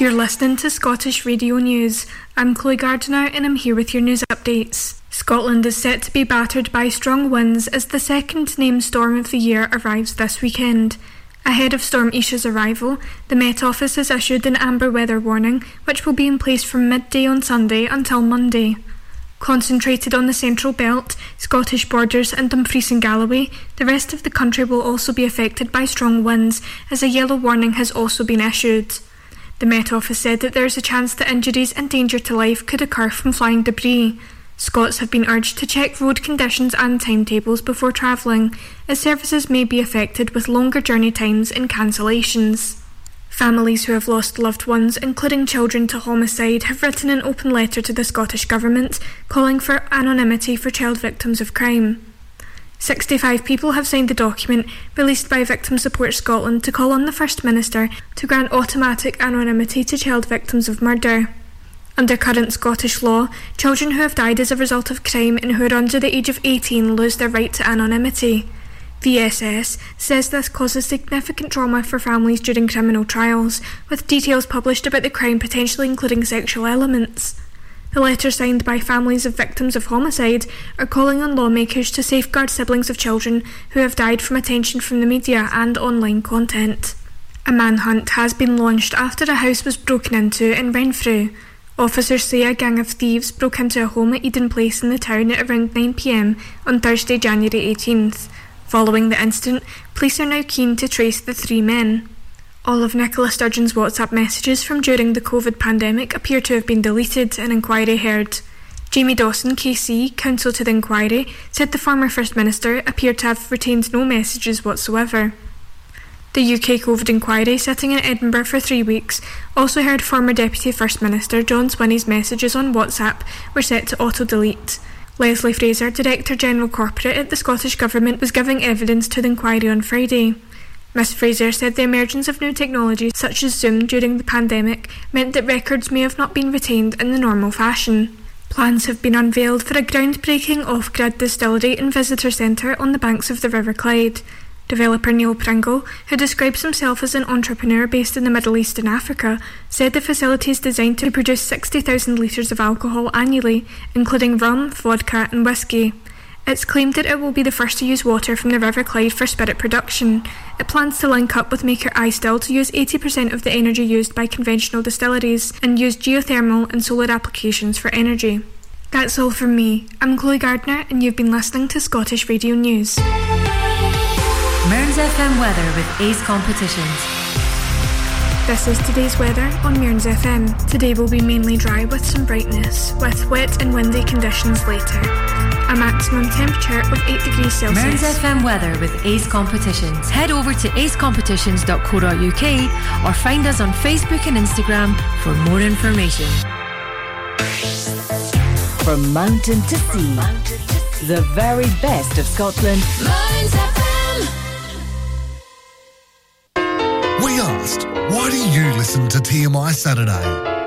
You're listening to Scottish Radio News. I'm Chloe Gardner and I'm here with your news updates. Scotland is set to be battered by strong winds as the second named storm of the year arrives this weekend. Ahead of Storm Isha's arrival, the Met Office has issued an amber weather warning, which will be in place from midday on Sunday until Monday. Concentrated on the Central Belt, Scottish Borders, and Dumfries and Galloway, the rest of the country will also be affected by strong winds, as a yellow warning has also been issued. The Met Office said that there is a chance that injuries and danger to life could occur from flying debris. Scots have been urged to check road conditions and timetables before travelling, as services may be affected with longer journey times and cancellations. Families who have lost loved ones, including children to homicide, have written an open letter to the Scottish Government calling for anonymity for child victims of crime. 65 people have signed the document released by Victim Support Scotland to call on the First Minister to grant automatic anonymity to child victims of murder. Under current Scottish law, children who have died as a result of crime and who are under the age of 18 lose their right to anonymity. VSS says this causes significant trauma for families during criminal trials, with details published about the crime potentially including sexual elements. The letter signed by families of victims of homicide are calling on lawmakers to safeguard siblings of children who have died from attention from the media and online content. A manhunt has been launched after a house was broken into in Renfrew. Officers say a gang of thieves broke into a home at Eden Place in the town at around 9pm on Thursday, January 18th. Following the incident, police are now keen to trace the three men. All of Nicola Sturgeon's WhatsApp messages from during the COVID pandemic appear to have been deleted, an inquiry heard. Jamie Dawson, KC, counsel to the inquiry, said the former First Minister appeared to have retained no messages whatsoever. The UK COVID inquiry, sitting in Edinburgh for three weeks, also heard former Deputy First Minister John Swinney's messages on WhatsApp were set to auto delete. Lesley Fraser, Director General Corporate at the Scottish Government, was giving evidence to the inquiry on Friday. Ms Fraser said the emergence of new technologies such as Zoom during the pandemic meant that records may have not been retained in the normal fashion. Plans have been unveiled for a groundbreaking off-grid distillery and visitor centre on the banks of the River Clyde. Developer Neil Pringle, who describes himself as an entrepreneur based in the Middle East and Africa, said the facility is designed to produce 60,000 litres of alcohol annually, including rum, vodka and whisky. It's claimed that it will be the first to use water from the River Clyde for spirit production. It plans to link up with maker iStill to use 80% of the energy used by conventional distilleries and use geothermal and solar applications for energy. That's all from me. I'm Chloe Gardner and you've been listening to Scottish Radio News. Mearns FM weather with Ace Competitions. This is today's weather on Mearns FM. Today will be mainly dry with some brightness, with wet and windy conditions later. A maximum temperature of 8 degrees Celsius. Mearns FM weather with Ace Competitions. Head over to acecompetitions.co.uk or find us on Facebook and Instagram for more information. From mountain to sea, the very best of Scotland. Mearns FM. We asked, why do you listen to TMI Saturday?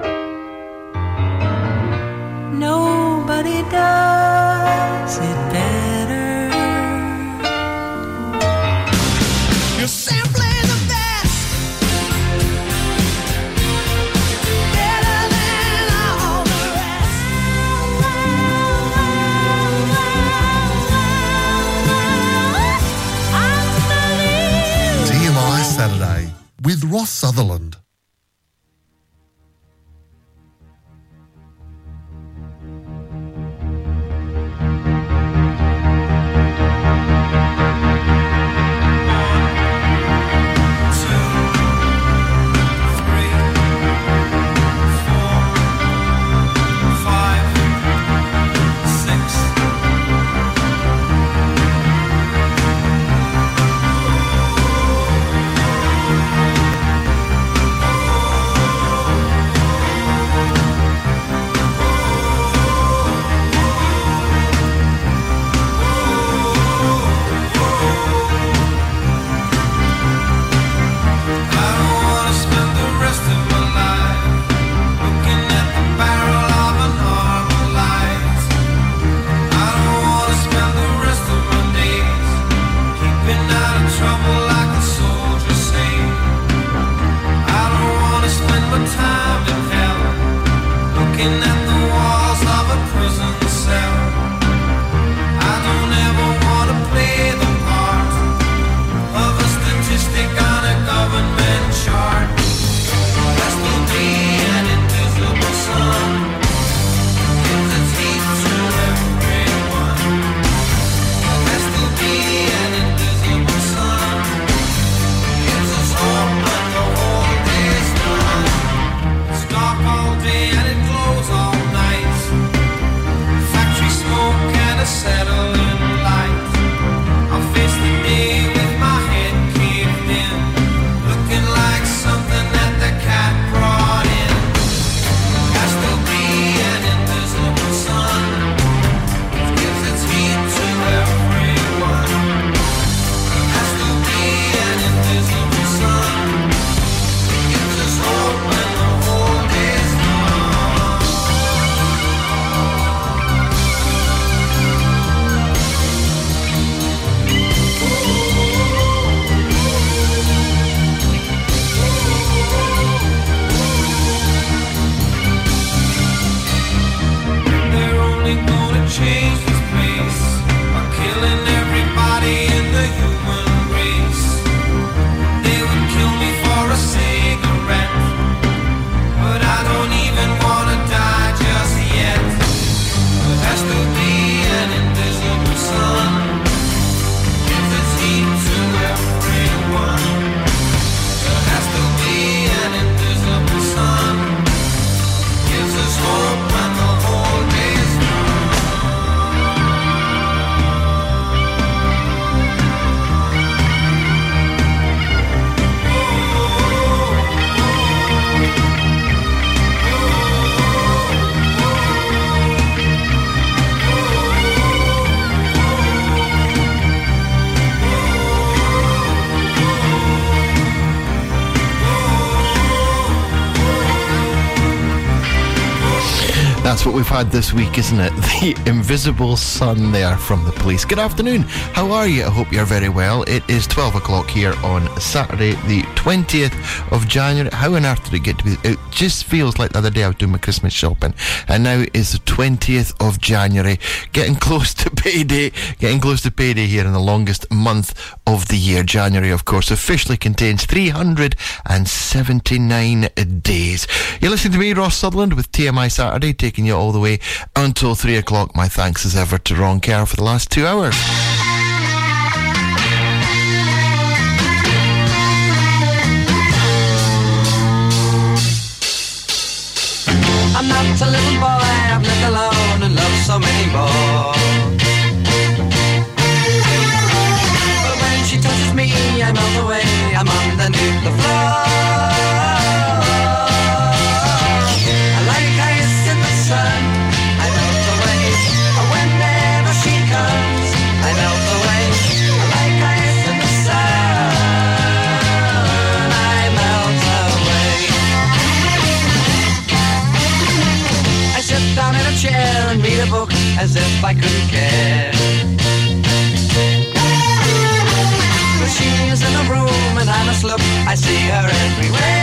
Nobody does it better. You're simply the best. Better than all the rest. TMI Saturday with Ross Sutherland. Had this week, isn't it? The invisible sun there from the police. Good afternoon. How are you? I hope you're very well. It is 12 o'clock here on Saturday, the 20th of January. How on earth did it get to be? It just feels like the other day I was doing my Christmas shopping, and now it's the 20th of January. Getting close to payday. Getting close to payday here in the longest month of the year. January, of course, officially contains 379 days. You're listening to me, Ross Sutherland, with TMI Saturday, taking you all the way until 3 o'clock. My thanks as ever to Ron Kerr for the last two hours. Alone and loved so many more. But when she touches me, I melt away, I'm underneath the floor. If I couldn't care. But she is in the room and I must look, I see her everywhere.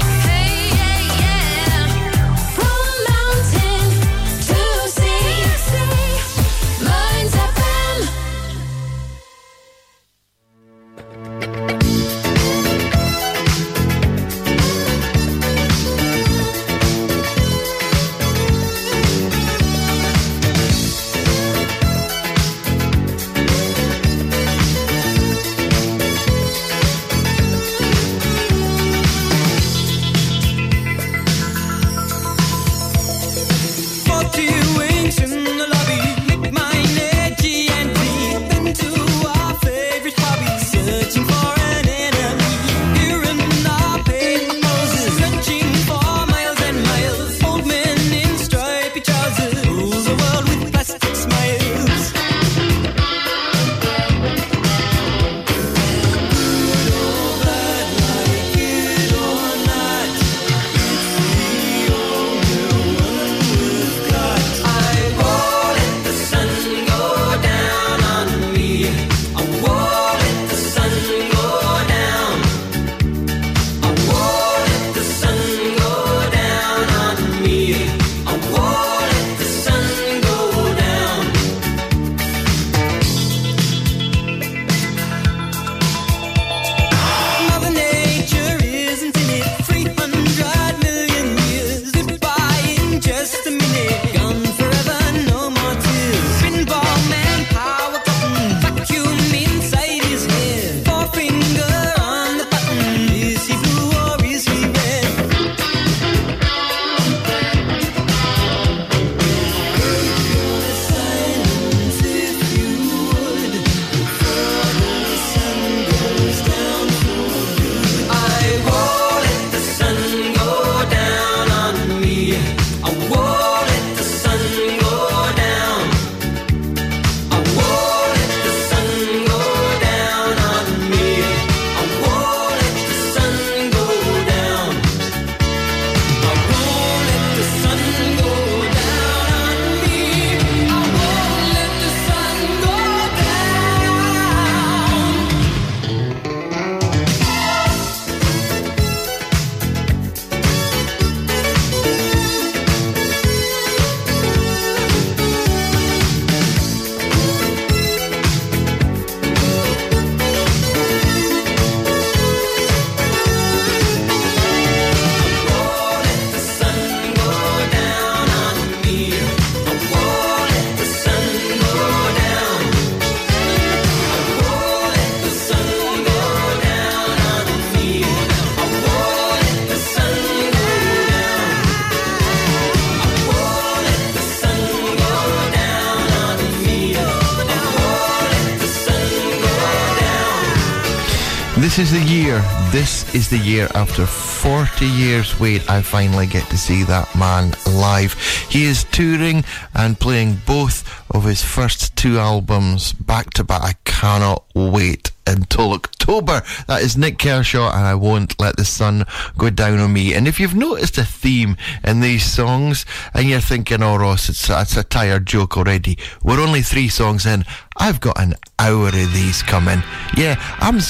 This is the year. This is the year after 40 years wait, I finally get to see that man live. He is touring and playing both of his first two albums back to back. I cannot wait until October. That is Nik Kershaw and I won't let the sun go down on me. And if you've noticed a theme in these songs and you're thinking, oh Ross, it's, it's a tired joke already. We're only three songs in. I've got an hour of these coming. Yeah, I'm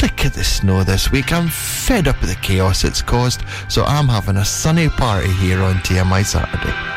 sick of the snow this week. I'm fed up with the chaos it's caused. So I'm having a sunny party here on TMI Saturday.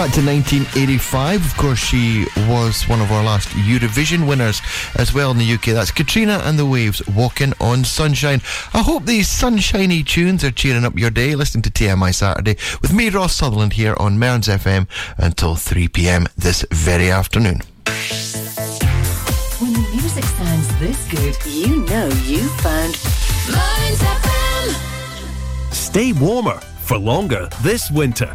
Back to 1985. Of course, she was one of our last Eurovision winners as well in the UK. That's Katrina and the Waves, Walking on Sunshine. I hope these sunshiny tunes are cheering up your day. Listening to TMI Saturday with me, Ross Sutherland, here on Mearns FM until 3 pm this very afternoon. When the music sounds this good, you know you found Mearns FM. Stay warmer for longer this winter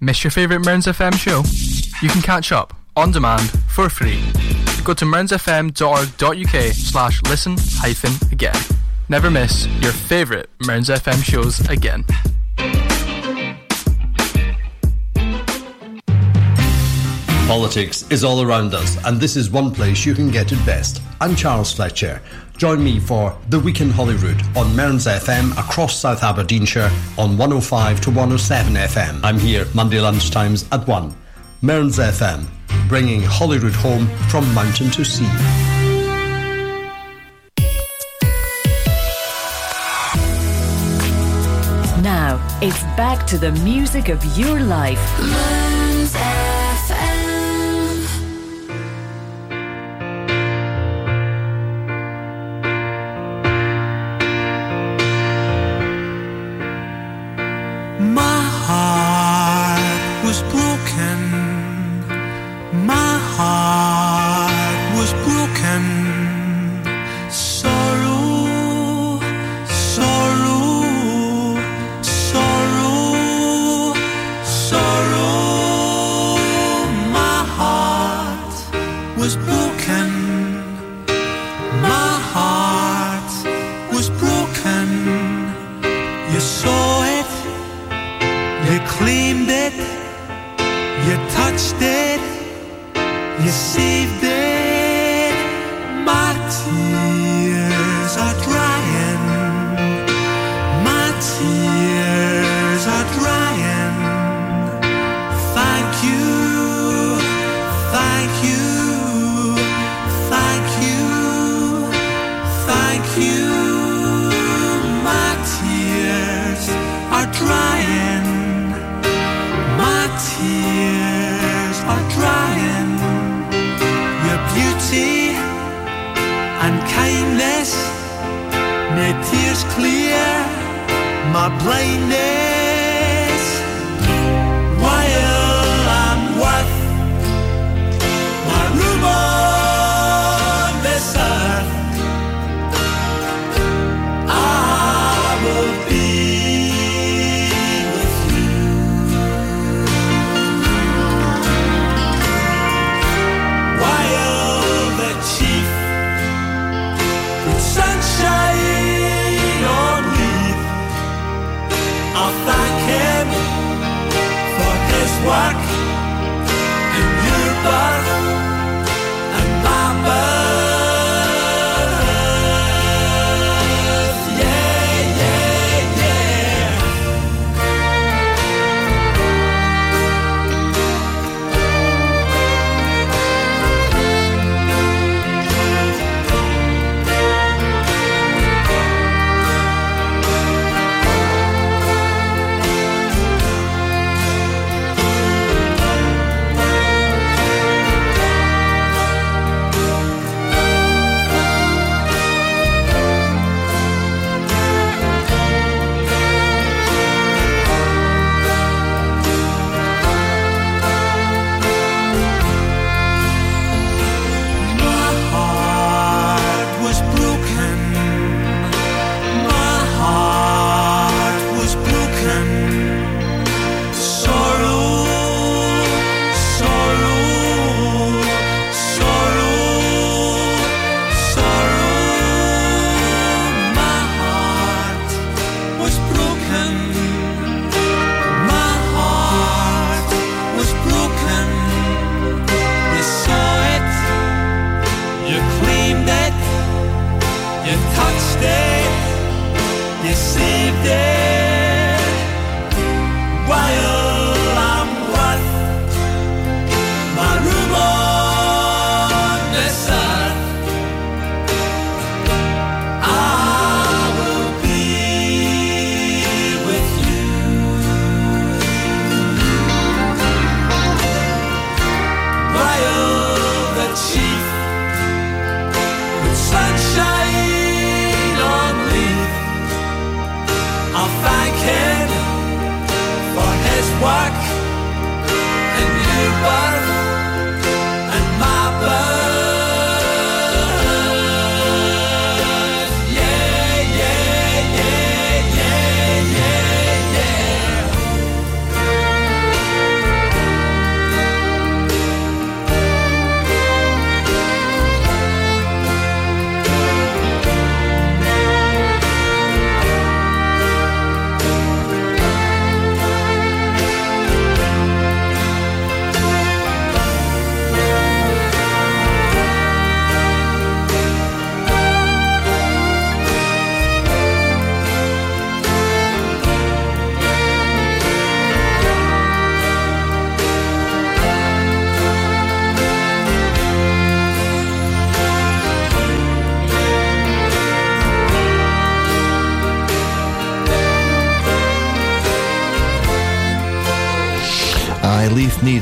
Miss your favourite Mearns FM show? You can catch up on demand for free. Go to mearnsfm.org.uk slash listen hyphen again. Never miss your favourite Mearns FM shows again. Politics is all around us, and this is one place you can get it best. I'm Charles Fletcher. Join me for The Week in Holyrood on Mearns FM across South Aberdeenshire on 105 to 107 FM. I'm here Monday lunchtimes at 1. Mearns FM, bringing Holyrood home from mountain to sea. Now, it's back to the music of your life.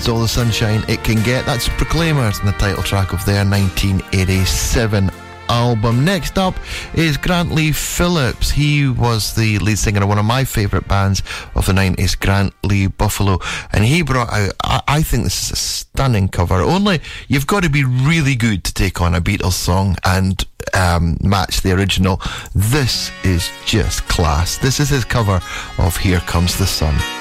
Needs all the sunshine it can get. That's Proclaimers and the title track of their 1987 album. Next up is Grant Lee Phillips. He was the lead singer of one of my favourite bands of the 90s, Grant Lee Buffalo. And he brought out, I, I think this is a stunning cover. Only you've got to be really good to take on a Beatles song and um, match the original. This is just class. This is his cover of Here Comes the Sun.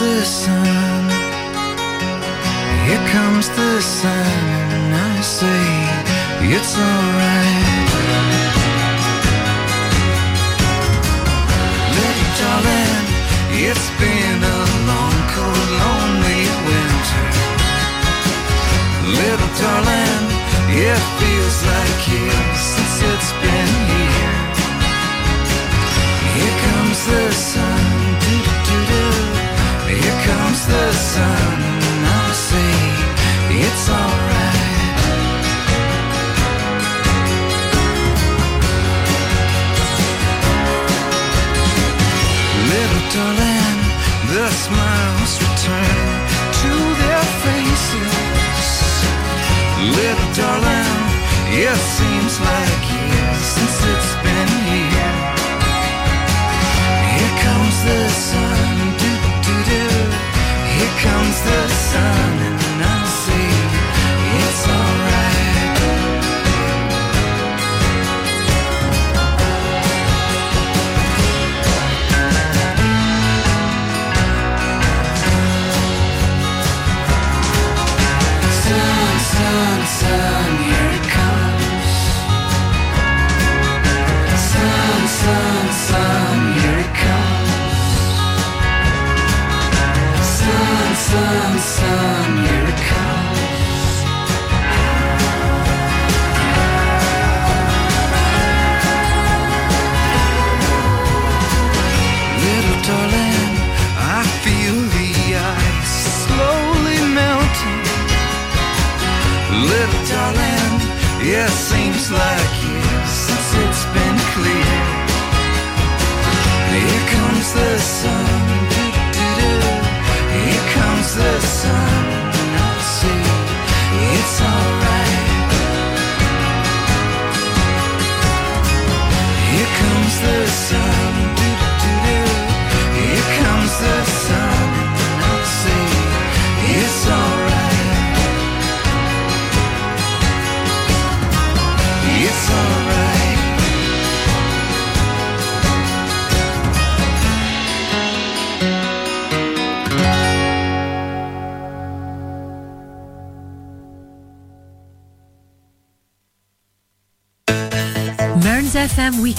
The sun. Here comes the sun, and I say it's alright. Little darling, it's been a long, cold, lonely winter. Little darling, it feels like years since it's been here. Here comes the sun. The sun. I'll say it's alright. Little darling, the smiles return to their faces. Little darling, it seems like Sun, sun,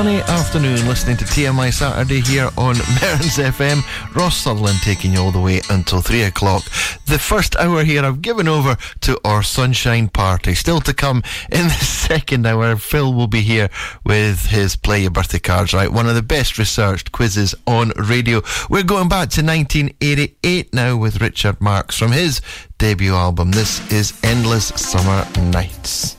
sunny afternoon listening to TMI Saturday here on Mearns FM. Ross Sutherland taking you all the way until 3 o'clock. The first hour here I've given over to our sunshine party. Still to come in the second hour, Phil will be here with his Play Your Birthday Cards Right, one of the best researched quizzes on radio. We're going back to 1988 now with Richard Marx from his debut album. This is Endless Summer Nights.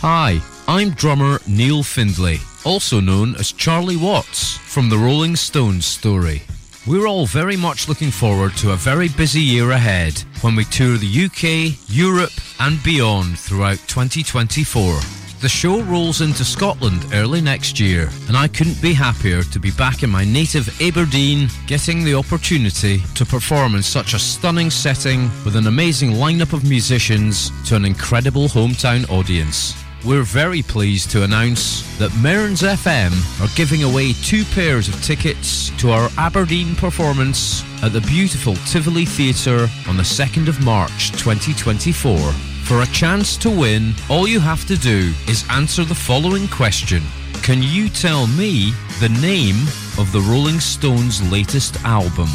Hi, I'm drummer Neil Findlay, also known as Charlie Watts from the Rolling Stones story. We're all very much looking forward to a very busy year ahead when we tour the UK, Europe, and beyond throughout 2024. The show rolls into Scotland early next year, and I couldn't be happier to be back in my native Aberdeen, getting the opportunity to perform in such a stunning setting with an amazing lineup of musicians to an incredible hometown audience. We're very pleased to announce that Mearns FM are giving away two pairs of tickets to our Aberdeen performance at the beautiful Tivoli Theatre on the 2nd of March 2024. For a chance to win, all you have to do is answer the following question Can you tell me the name of the Rolling Stones' latest album?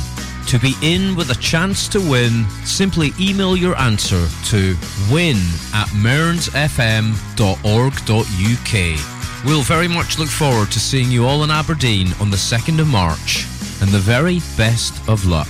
To be in with a chance to win, simply email your answer to win at mearnsfm.org.uk. We'll very much look forward to seeing you all in Aberdeen on the 2nd of March, and the very best of luck.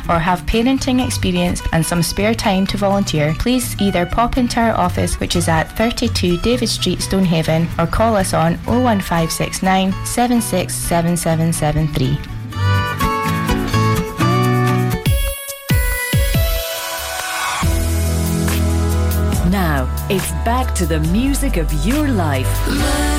or have parenting experience and some spare time to volunteer, please either pop into our office, which is at 32 David Street, Stonehaven, or call us on 01569 767773. Now, it's back to the music of your life.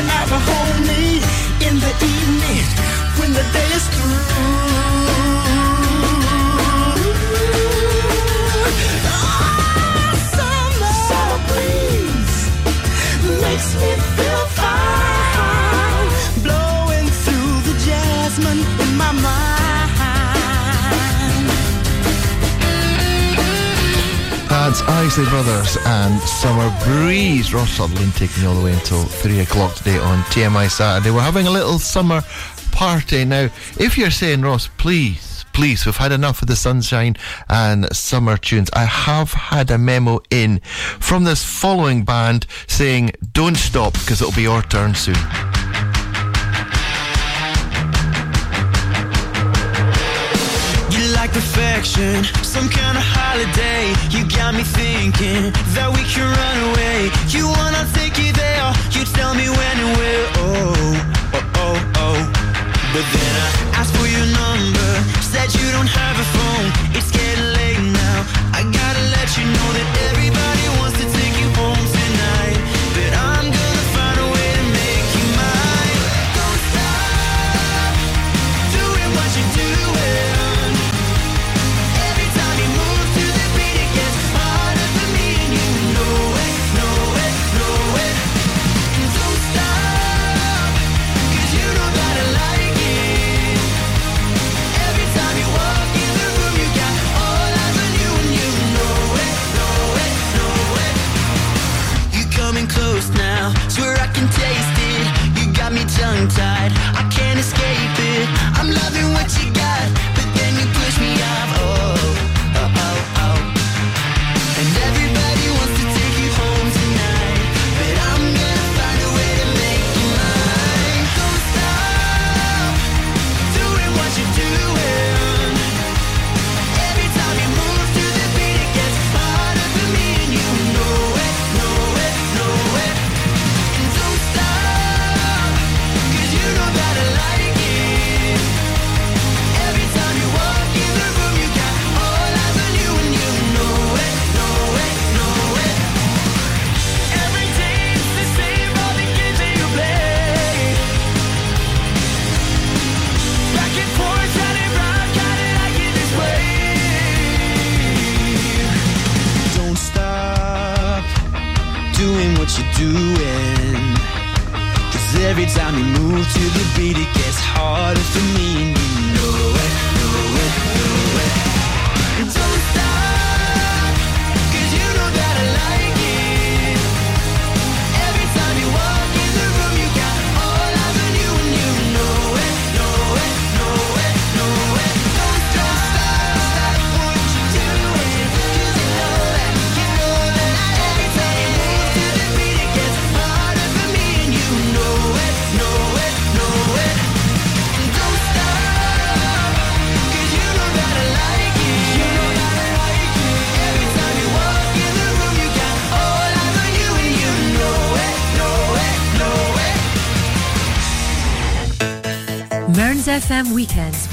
Out to hold me in the evening when the day is through. That's Isley Brothers and Summer Breeze. Ross Sutherland taking you all the way until 3 o'clock today on TMI Saturday. We're having a little summer party. Now, if you're saying, Ross, please, please, we've had enough of the sunshine and summer tunes. I have had a memo in from this following band saying, don't stop because it'll be your turn soon. You like perfection some kind of holiday. You got me thinking that we can run away. You wanna take me there? You tell me when and where. Oh, oh, oh, oh. But then I.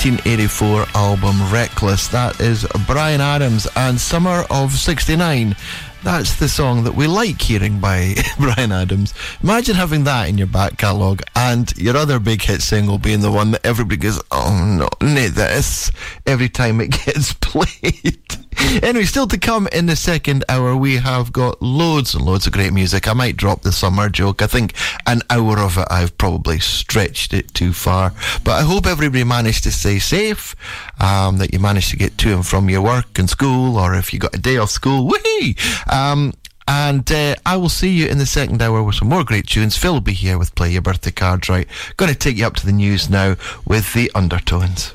1984 album Reckless, that is Bryan Adams and Summer of 69. That's the song that we like hearing by Bryan Adams. Imagine having that in your back catalogue and your other big hit single being the one that everybody goes, oh no, nay this, every time it gets played. anyway, still to come in the second hour, we have got loads and loads of great music. I might drop the summer joke. I think an hour of it, I've probably stretched it too far. But I hope everybody managed to stay safe, um, that you managed to get to and from your work and school, or if you got a day off school, whee! Um, and uh, I will see you in the second hour with some more great tunes. Phil will be here with Play Your Birthday Cards Right. Going to take you up to the news now with the undertones.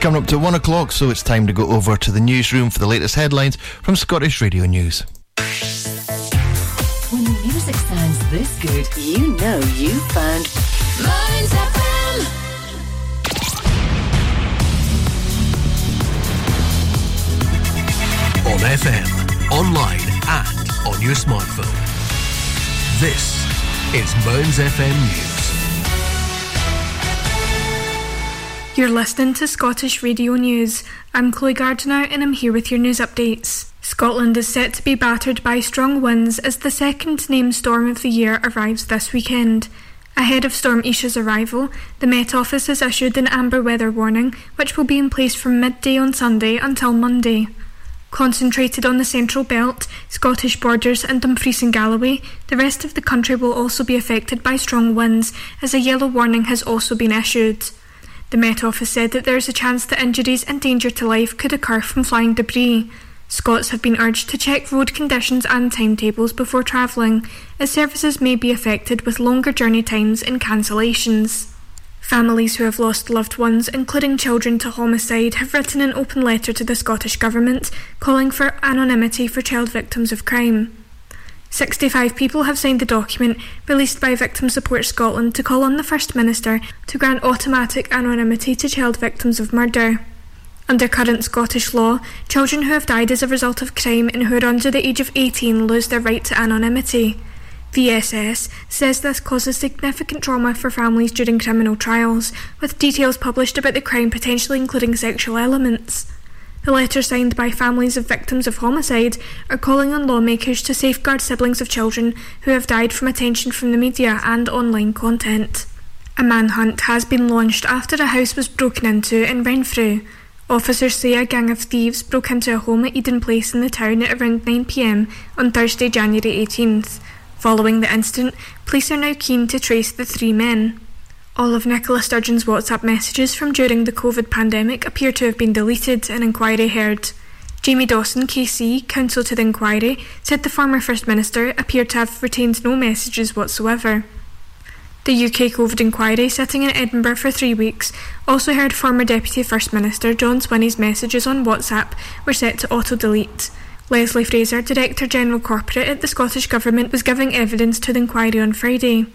Coming up to one o'clock, so it's time to go over to the newsroom for the latest headlines from Scottish Radio News. When the music sounds this good, you know you found Mearns FM. On FM, online, and on your smartphone. This is Mearns FM News. You're listening to Scottish Radio News. I'm Chloe Gardner and I'm here with your news updates. Scotland is set to be battered by strong winds as the second named storm of the year arrives this weekend. Ahead of Storm Isha's arrival, the Met Office has issued an amber weather warning, which will be in place from midday on Sunday until Monday. Concentrated on the Central Belt, Scottish Borders, and Dumfries and Galloway, the rest of the country will also be affected by strong winds, as a yellow warning has also been issued. The Met Office said that there is a chance that injuries and danger to life could occur from flying debris. Scots have been urged to check road conditions and timetables before travelling, as services may be affected with longer journey times and cancellations. Families who have lost loved ones, including children to homicide, have written an open letter to the Scottish Government calling for anonymity for child victims of crime. 65 people have signed the document released by Victim Support Scotland to call on the First Minister to grant automatic anonymity to child victims of murder. Under current Scottish law, children who have died as a result of crime and who are under the age of 18 lose their right to anonymity. VSS says this causes significant trauma for families during criminal trials, with details published about the crime potentially including sexual elements. The letter signed by families of victims of homicide are calling on lawmakers to safeguard siblings of children who have died from attention from the media and online content. A manhunt has been launched after a house was broken into in Renfrew. Officers say a gang of thieves broke into a home at Eden Place in the town at around 9pm on Thursday, January 18th. Following the incident, police are now keen to trace the three men. All of Nicola Sturgeon's WhatsApp messages from during the COVID pandemic appear to have been deleted, an inquiry heard. Jamie Dawson, KC, counsel to the inquiry, said the former First Minister appeared to have retained no messages whatsoever. The UK COVID inquiry, sitting in Edinburgh for three weeks, also heard former Deputy First Minister John Swinney's messages on WhatsApp were set to auto delete. Lesley Fraser, Director General Corporate at the Scottish Government, was giving evidence to the inquiry on Friday.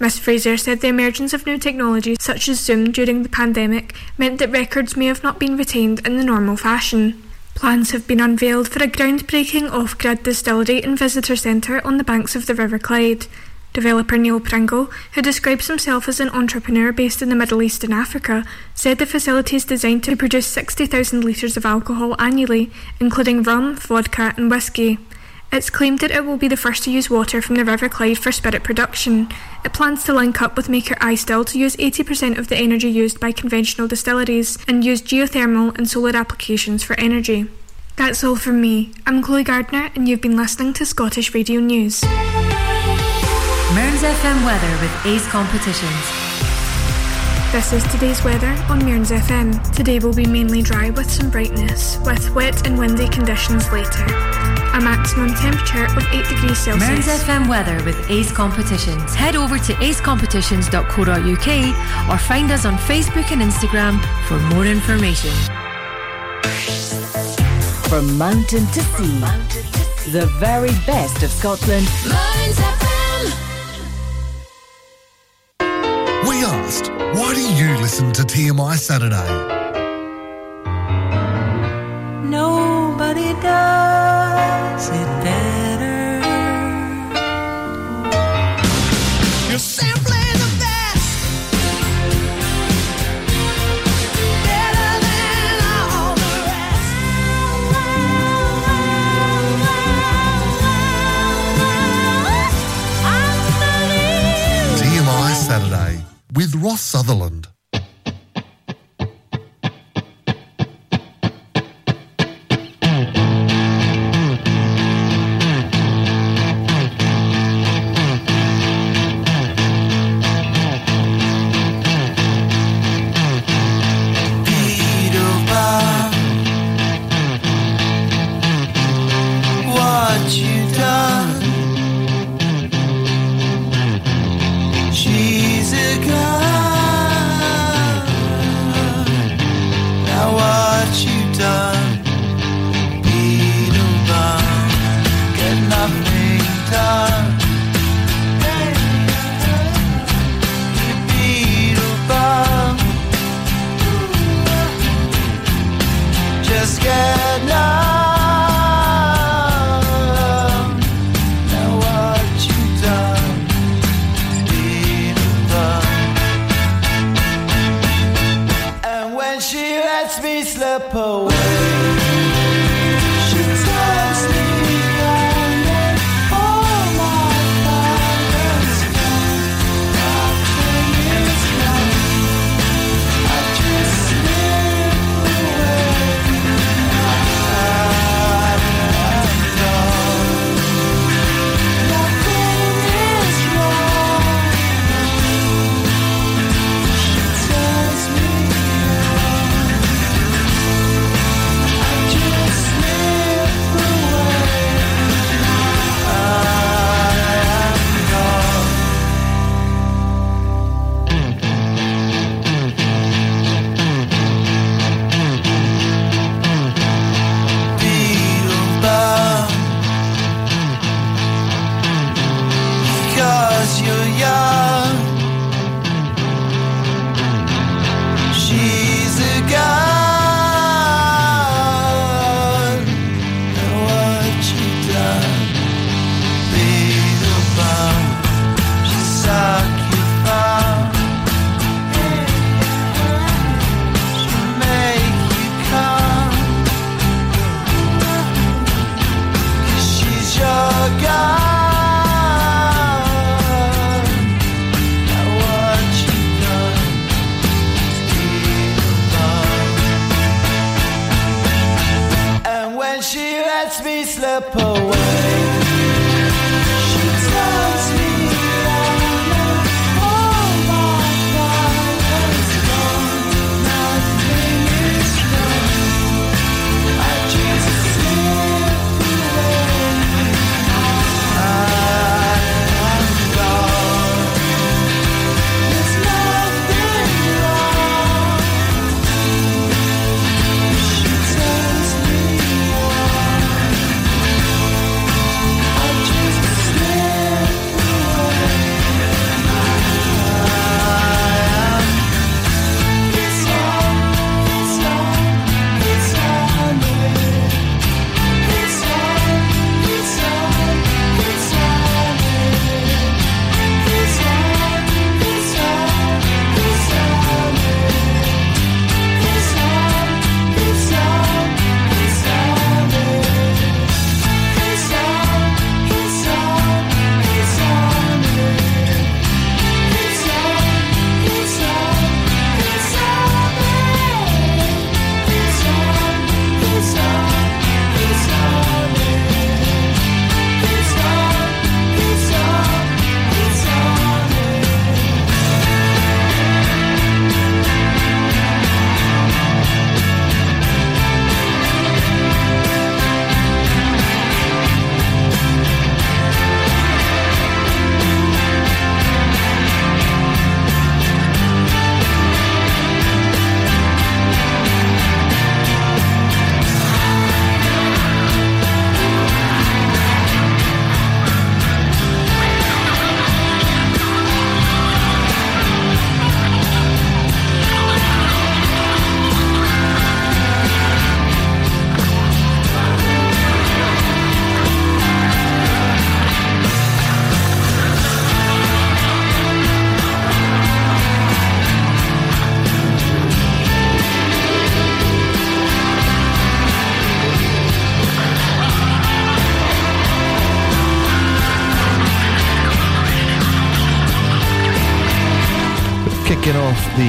Ms Fraser said the emergence of new technologies such as Zoom during the pandemic meant that records may have not been retained in the normal fashion. Plans have been unveiled for a groundbreaking off-grid distillery and visitor centre on the banks of the River Clyde. Developer Neil Pringle, who describes himself as an entrepreneur based in the Middle East and Africa, said the facility is designed to produce 60,000 litres of alcohol annually, including rum, vodka and whisky. It's claimed that it will be the first to use water from the River Clyde for spirit production. It plans to link up with maker iStill to use 80% of the energy used by conventional distilleries and use geothermal and solar applications for energy. That's all from me. I'm Chloe Gardner and you've been listening to Scottish Radio News. Mearns FM weather with Ace Competitions. This is today's weather on Mearns FM. Today will be mainly dry with some brightness, with wet and windy conditions later. A maximum temperature of 8 degrees Celsius. Mearns FM weather with Ace Competitions. Head over to acecompetitions.co.uk or find us on Facebook and Instagram for more information. From mountain to sea, the very best of Scotland Mearns FM. We asked, why do you listen to TMI Saturday? Nobody does Saturday with Ross Sutherland.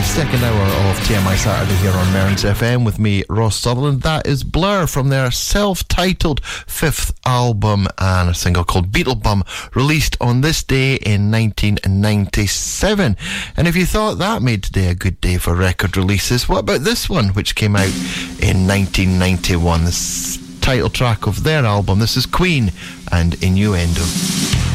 Second hour of TMI Saturday here on Mearns FM with me, Ross Sutherland. That is Blur from their self titled fifth album and a single called Beetlebum, released on this day in 1997. And if you thought that made today a good day for record releases, what about this one, which came out in 1991? The title track of their album. This is Queen and Innuendo.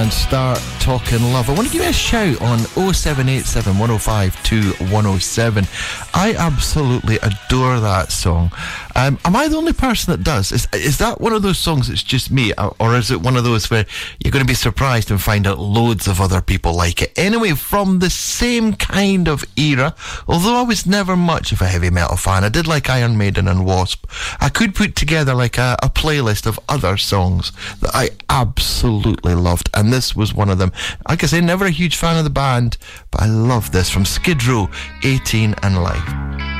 and Start Love. I want to give you a shout on 0787 105 2107. I absolutely adore that song. Um, am I the only person that does? Is, is that one of those songs that's just me? Or or is it one of those where you're going to be surprised and find out loads of other people like it? Anyway, from the same kind of era, although I was never much of a heavy metal fan, I did like Iron Maiden and Wasp. I could put together like a, a playlist of other songs that I absolutely loved, and this was one of them. Like I say, never a huge fan of the band, but I love this from Skid Row, 18 and Life.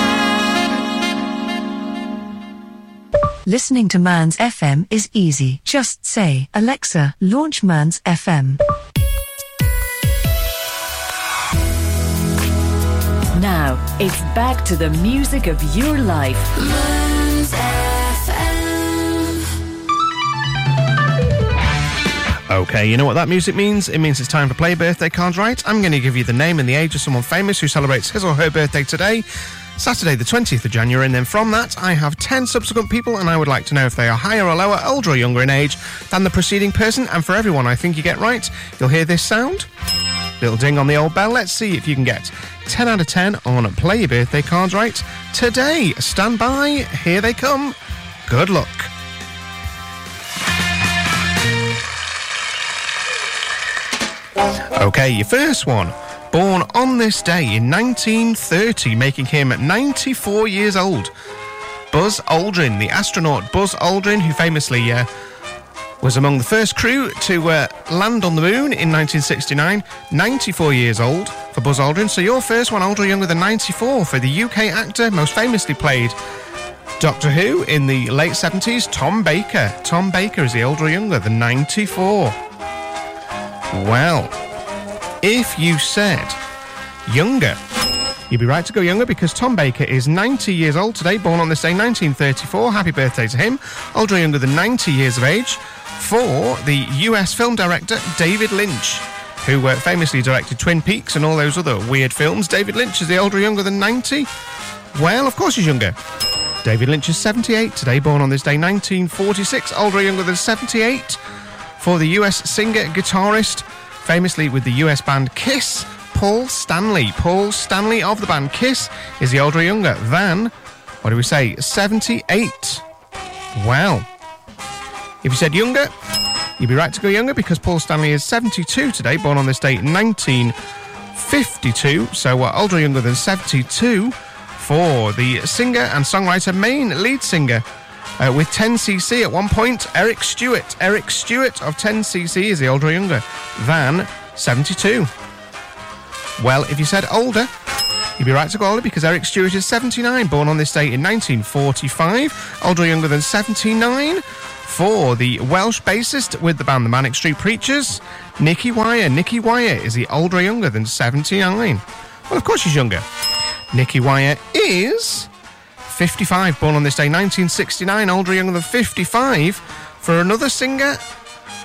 Listening to Mearns FM is easy. Just say, Alexa, launch Mearns FM. Now, it's back to the music of your life. Mearns FM. Okay, you know what that music means? It means it's time to play birthday cards, right? I'm going to give you the name and the age of someone famous who celebrates his or her birthday today, Saturday, the 20th of January, and then from that, I have 10 subsequent people, and I would like to know if they are higher or lower, older or younger in age than the preceding person. And for everyone I think you get right, you'll hear this sound. Little ding on the old bell. Let's see if you can get 10 out of 10 on Play Your Birthday Cards Right today. Stand by. Here they come. Good luck. Okay, your first one. Born on this day in 1930, making him 94 years old. Buzz Aldrin, the astronaut Buzz Aldrin, who famously uh, was among the first crew to uh, land on the moon in 1969. 94 years old for Buzz Aldrin. So your first one, older or younger than 94, for the UK actor, most famously played Doctor Who in the late 70s, Tom Baker. Tom Baker is the older or younger than 94. Well, if you said younger, you'd be right to go younger because Tom Baker is 90 years old today, born on this day, 1934. Happy birthday to him. Older younger than 90 years of age for the US film director David Lynch, who uh, famously directed Twin Peaks and all those other weird films. David Lynch is the older younger than 90? Well, of course he's younger. David Lynch is 78 today, born on this day, 1946. Older younger than 78 for the US singer guitarist, famously with the US band Kiss, Paul Stanley. Paul Stanley of the band Kiss is the older or younger than, what do we say, 78. Well, if you said younger, you'd be right to go younger because Paul Stanley is 72 today, born on this date, 1952. So uh, older or younger than 72 for the singer and songwriter, main lead singer uh, with 10cc at one point, Eric Stewart. Eric Stewart of 10cc is the older or younger than 72. Well, if you said older, you'd be right to go older because Eric Stewart is 79, born on this date in 1945. Older or younger than 79 for the Welsh bassist with the band The Manic Street Preachers, Nicky Wire. Nicky Wire is the older or younger than 79. Well, of course he's younger. Nicky Wire is 55, born on this day, 1969, older younger than 55. For another singer,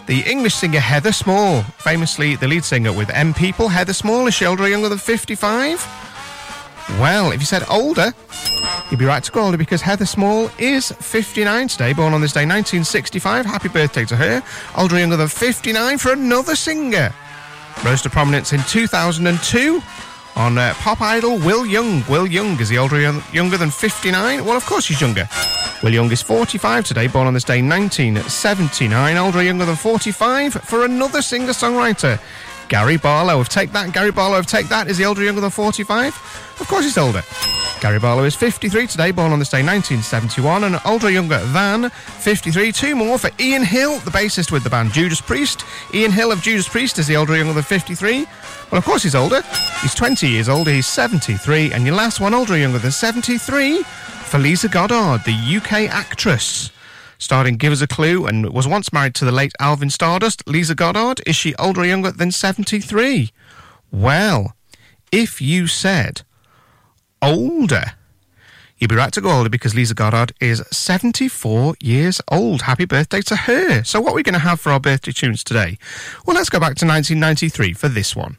the English singer Heather Small, famously the lead singer with M People. Heather Small, is she older younger than 55? Well, if you said older, you'd be right to go older because Heather Small is 59 today, born on this day, 1965. Happy birthday to her. Older younger than 59 for another singer. Rose to prominence in 2002 on uh, Pop Idol, Will Young. Will Young, is he older younger than 59? Well, of course he's younger. Will Young is 45 today, born on this day, 1979. Older younger than 45 for another singer-songwriter. Gary Barlow of Take That. Gary Barlow of Take That is he older younger than 45? Of course he's older. Gary Barlow is 53 today, born on this day, 1971, and older younger than 53. Two more for Ian Hill, the bassist with the band Judas Priest. Ian Hill of Judas Priest is the older younger than 53. Well, of course he's older. He's 20 years older, he's 73. And your last one, older or younger than 73, for Lisa Goddard, the UK actress. Starring Give Us a Clue and was once married to the late Alvin Stardust. Lisa Goddard, is she older or younger than 73? Well, if you said older, you'd be right to go older because Lisa Goddard is 74 years old. Happy birthday to her. So, what are we going to have for our birthday tunes today? Well, let's go back to 1993 for this one.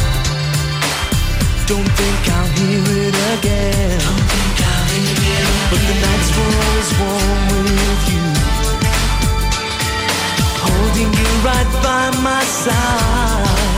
Don't think I'll hear it again. Don't think I'll hear. But the nights were always warm with you. Holding you right by my side.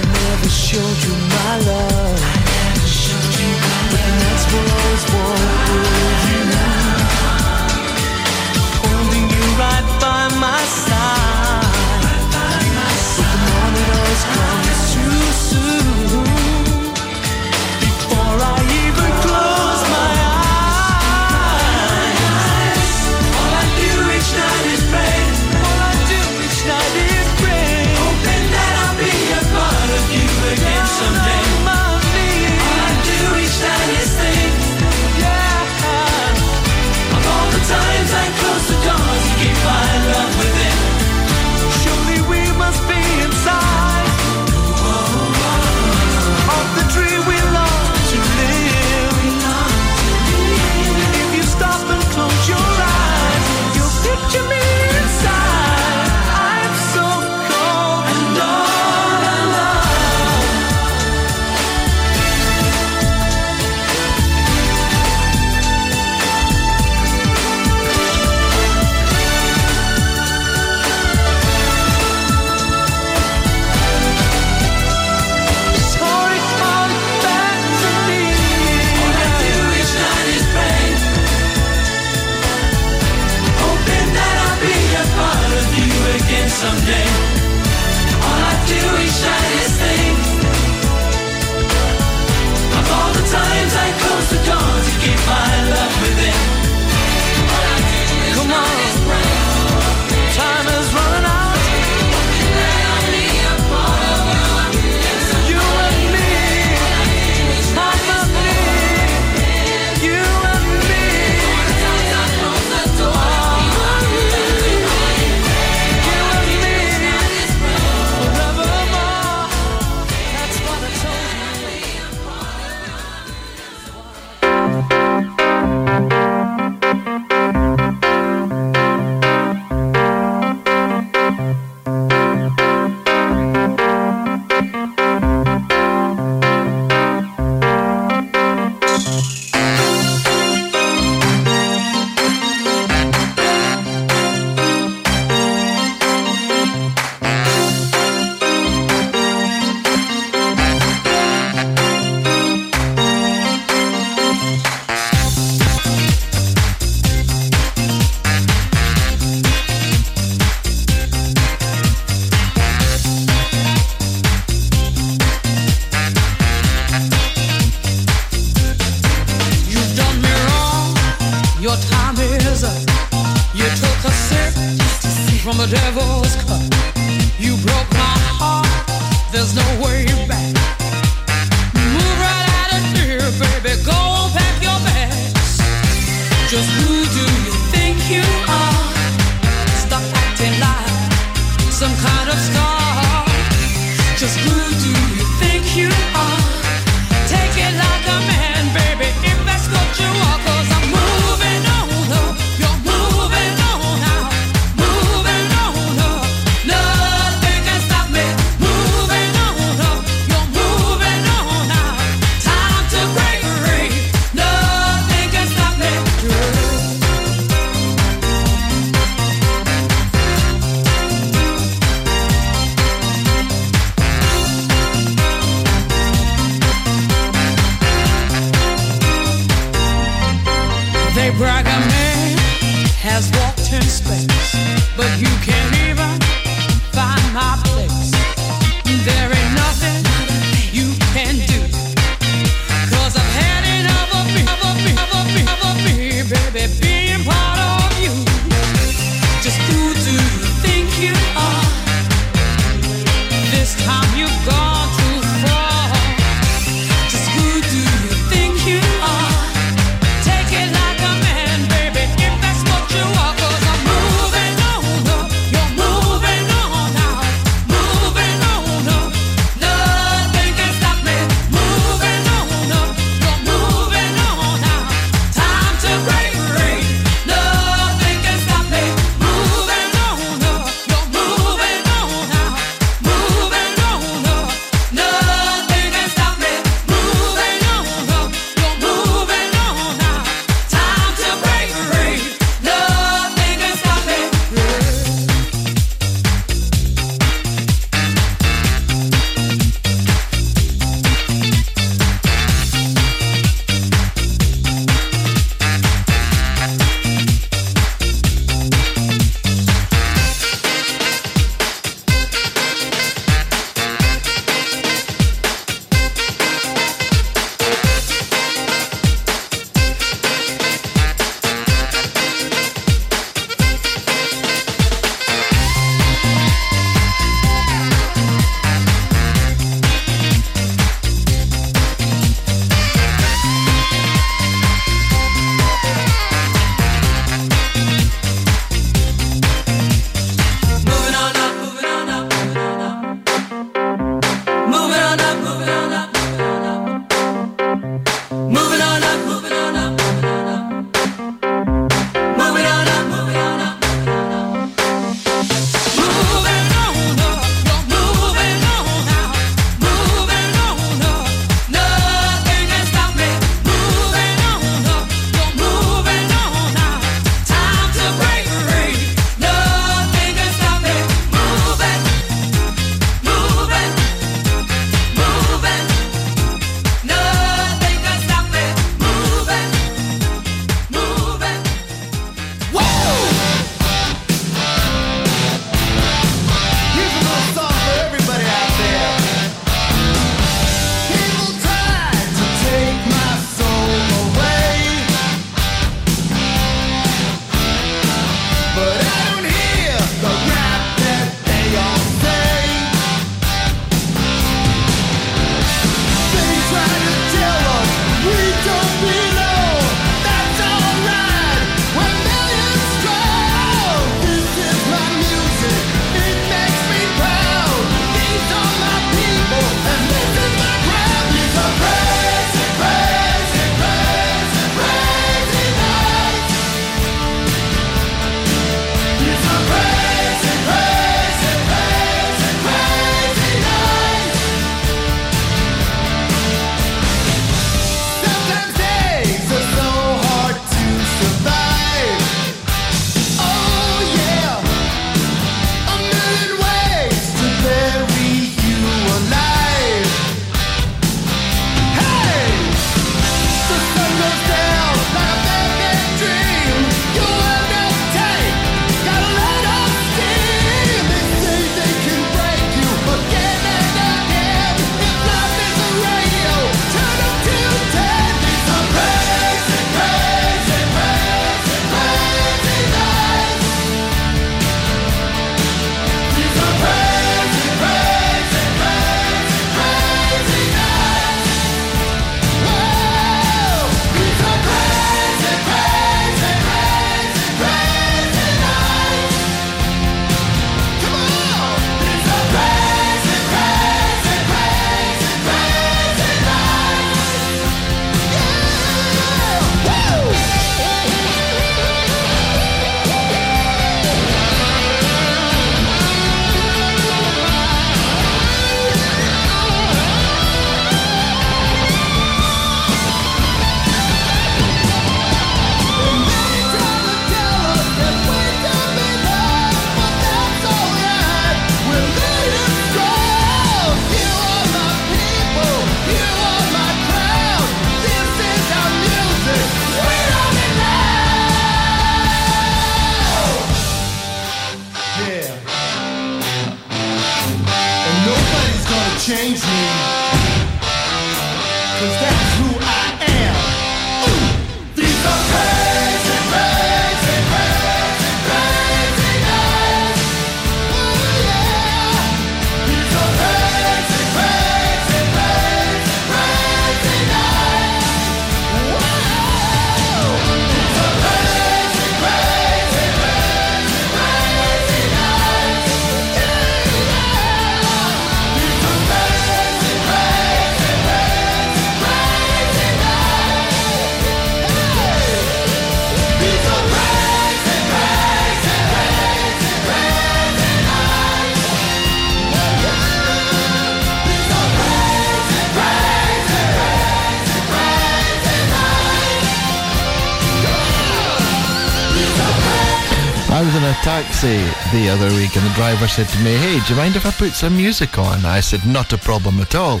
Other week and the driver said to me, Hey, do you mind if I put some music on? I said, Not a problem at all.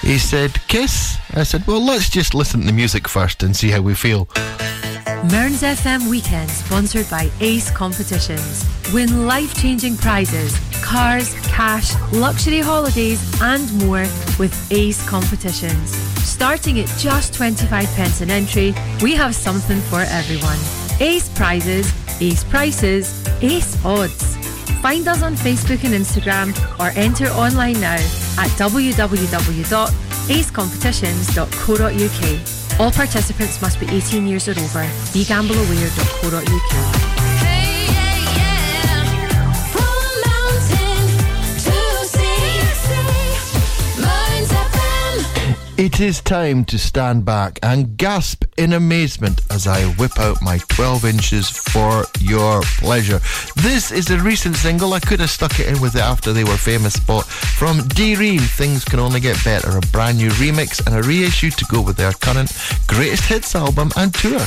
He said, Kiss? I said, Well, let's just listen to the music first and see how we feel. Mearns FM Weekend, sponsored by Ace Competitions. Win life changing prizes, cars, cash, luxury holidays, and more with Ace Competitions. Starting at just 25 pence an entry, we have something for everyone. Ace prizes, Ace prices, Ace odds. Find us on Facebook and Instagram or enter online now at www.acecompetitions.co.uk. All participants must be 18 years or over. BeGambleAware.co.uk. It is time to stand back and gasp in amazement as I whip out my 12 inches for your pleasure. This is a recent single. I could have stuck it in with it after they were famous, but from D Ream, Things Can Only Get Better, a brand new remix and a reissue to go with their current greatest hits album and tour.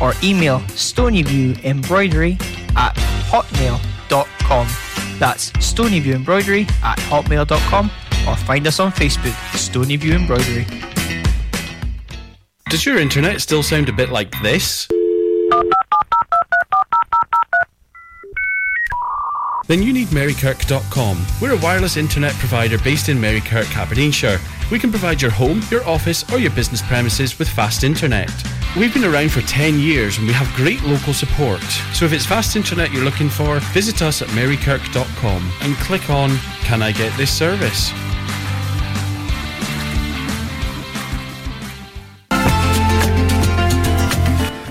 or email stonyviewembroidery at hotmail.com. That's stonyviewembroidery at hotmail.com or find us on Facebook, Stonyview Embroidery. Does your internet still sound a bit like this? Then you need Marykirk.com. We're a wireless internet provider based in Marykirk, Aberdeenshire. We can provide your home, your office, or your business premises with fast internet. We've been around for 10 years and we have great local support. So if it's fast internet you're looking for, visit us at marykirk.com and click on Can I get this service?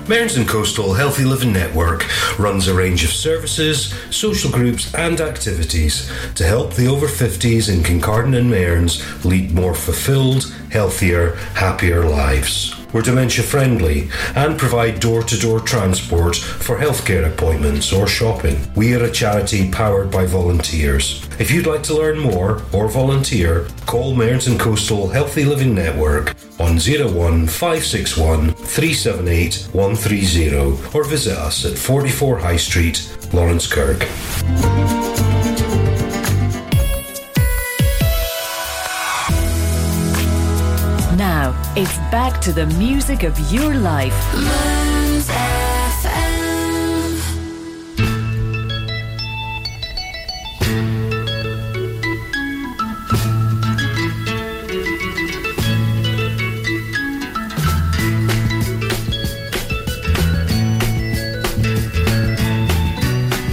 Mearns and Coastal Healthy Living Network runs a range of services, social groups, and activities to help the over 50s in Kincardine and Mearns lead more fulfilled, healthier, happier lives. We're dementia friendly and provide door to door transport for healthcare appointments or shopping. We are a charity powered by volunteers. If you'd like to learn more or volunteer, call Mearns and Coastal Healthy Living Network on 01561 378 130 or visit us at 44 High Street, Laurencekirk. It's back to the music of your life. Mearns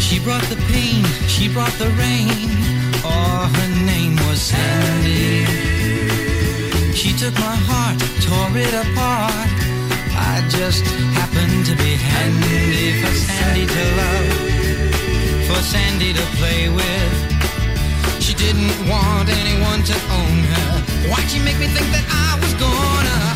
She brought the pain, she brought the rain. Took my heart, tore it apart. I just happened to be handy for Sandy to love, for Sandy to play with. She didn't want anyone to own her. Why'd she make me think that I was gonna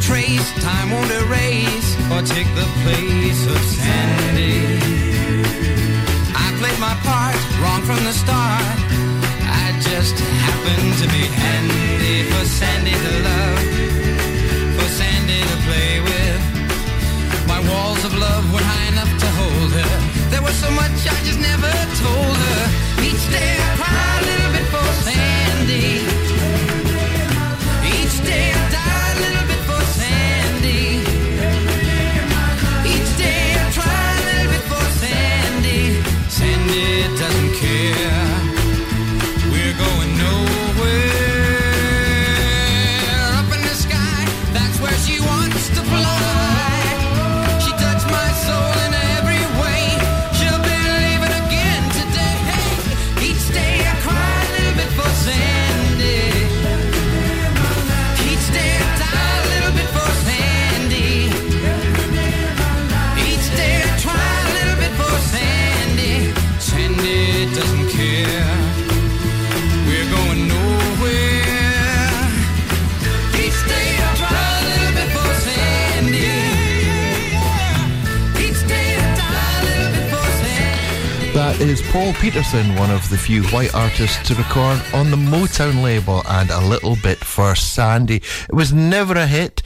trace, time won't erase or take the place of Sandy. I played my part wrong from the start. I just happened to be handy for Sandy to love, for Sandy to play with. My walls of love were high enough to hold her. There was so much I just never told her. Each day I is Paul Petersen, one of the few white artists to record on the Motown label, and a little bit for Sandy. It was never a hit.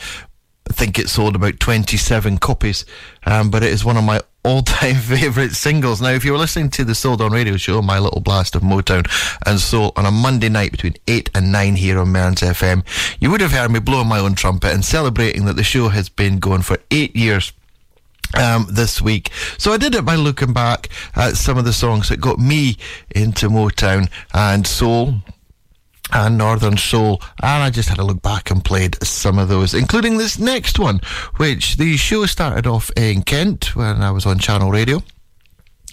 I think it sold about 27 copies, um, but it is one of my all-time favourite singles. Now, if you were listening to the Sold On Radio Show, My Little Blast of Motown and Soul, on a Monday night between 8 and 9 here on Mearns FM, you would have heard me blowing my own trumpet and celebrating that the show has been going for eight years um, this week. So I did it by looking back at some of the songs that got me into Motown and soul and Northern Soul, and I just had a look back and played some of those, including this next one, which the show started off in Kent when I was on Channel Radio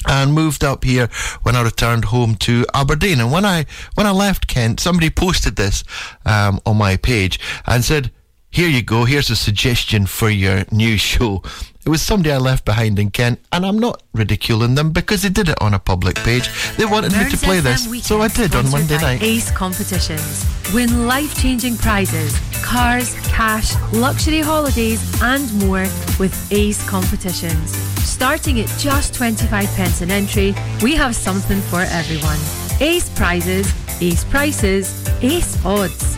and moved up here when I returned home to Aberdeen. And when I when I left Kent, somebody posted this um, on my page and said, "Here you go. Here's a suggestion for your new show." It was somebody I left behind in Kent, and I'm not ridiculing them because they did it on a public page. They wanted me to play FM this, so I did on Monday night. Ace Competitions. Win life-changing prizes, cars, cash, luxury holidays and more with Ace Competitions. Starting at just 25 pence an entry, we have something for everyone. Ace prizes, ace prices, ace odds.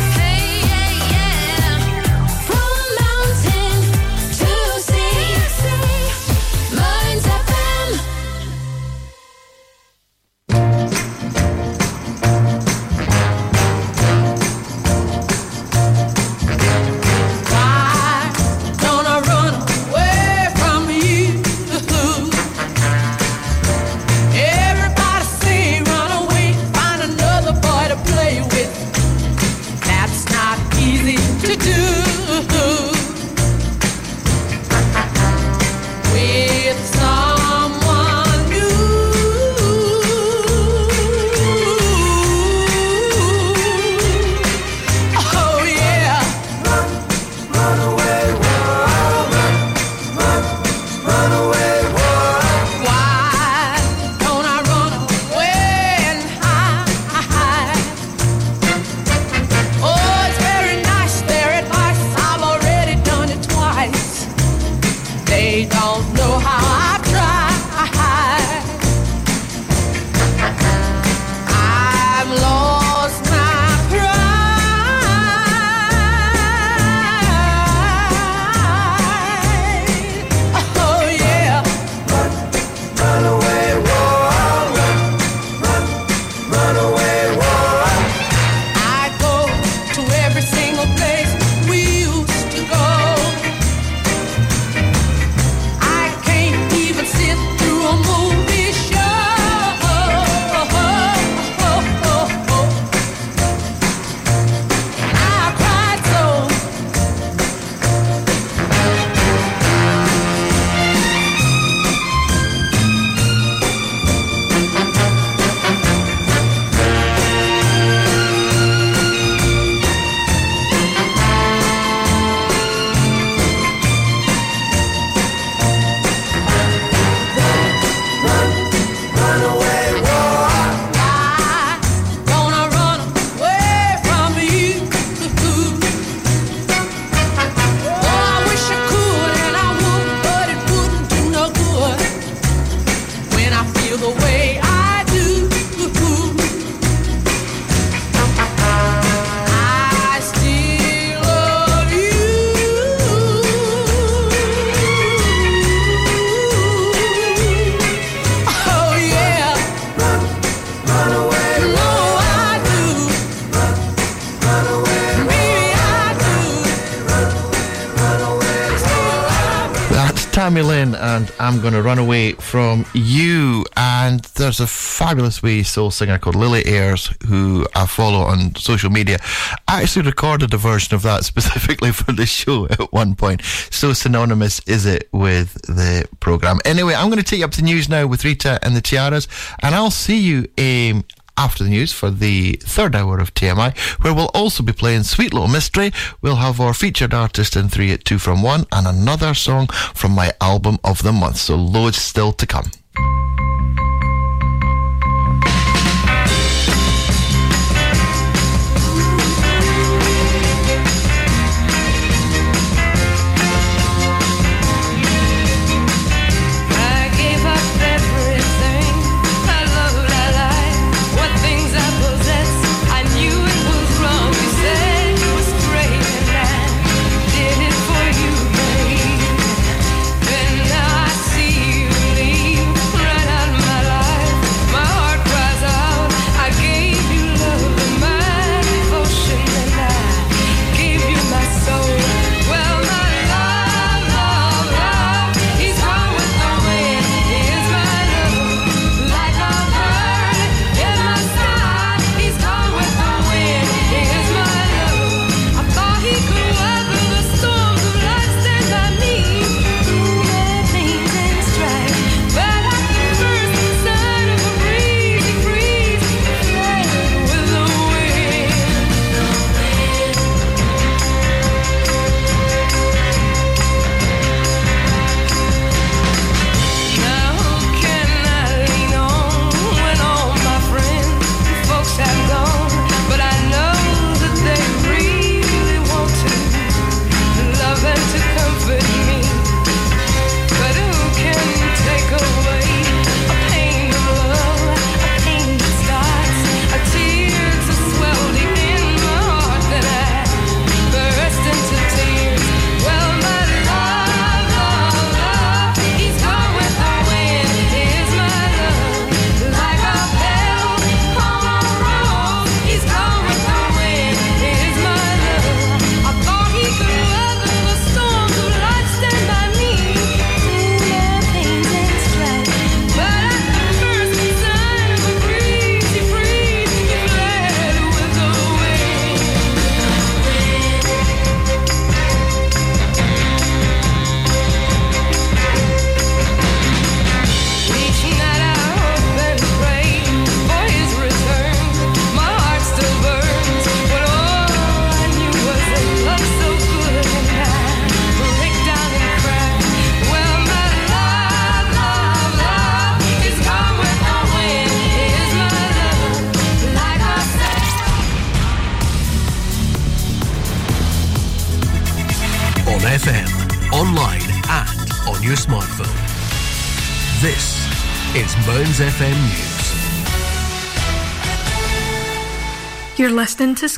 and I'm Gonna Run Away From You. And there's a fabulous wee soul singer called Lily Ayres who I follow on social media. I actually recorded a version of that specifically for the show at one point. So synonymous is it with the programme. Anyway, I'm going to take you up to news now with Rita and the Tiaras, and I'll see you um, after the news for the third hour of TMI, where we'll also be playing Sweet Little Mystery. We'll have our featured artist in 3 at 2 from 1 and another song from my album of the month. So loads still to come.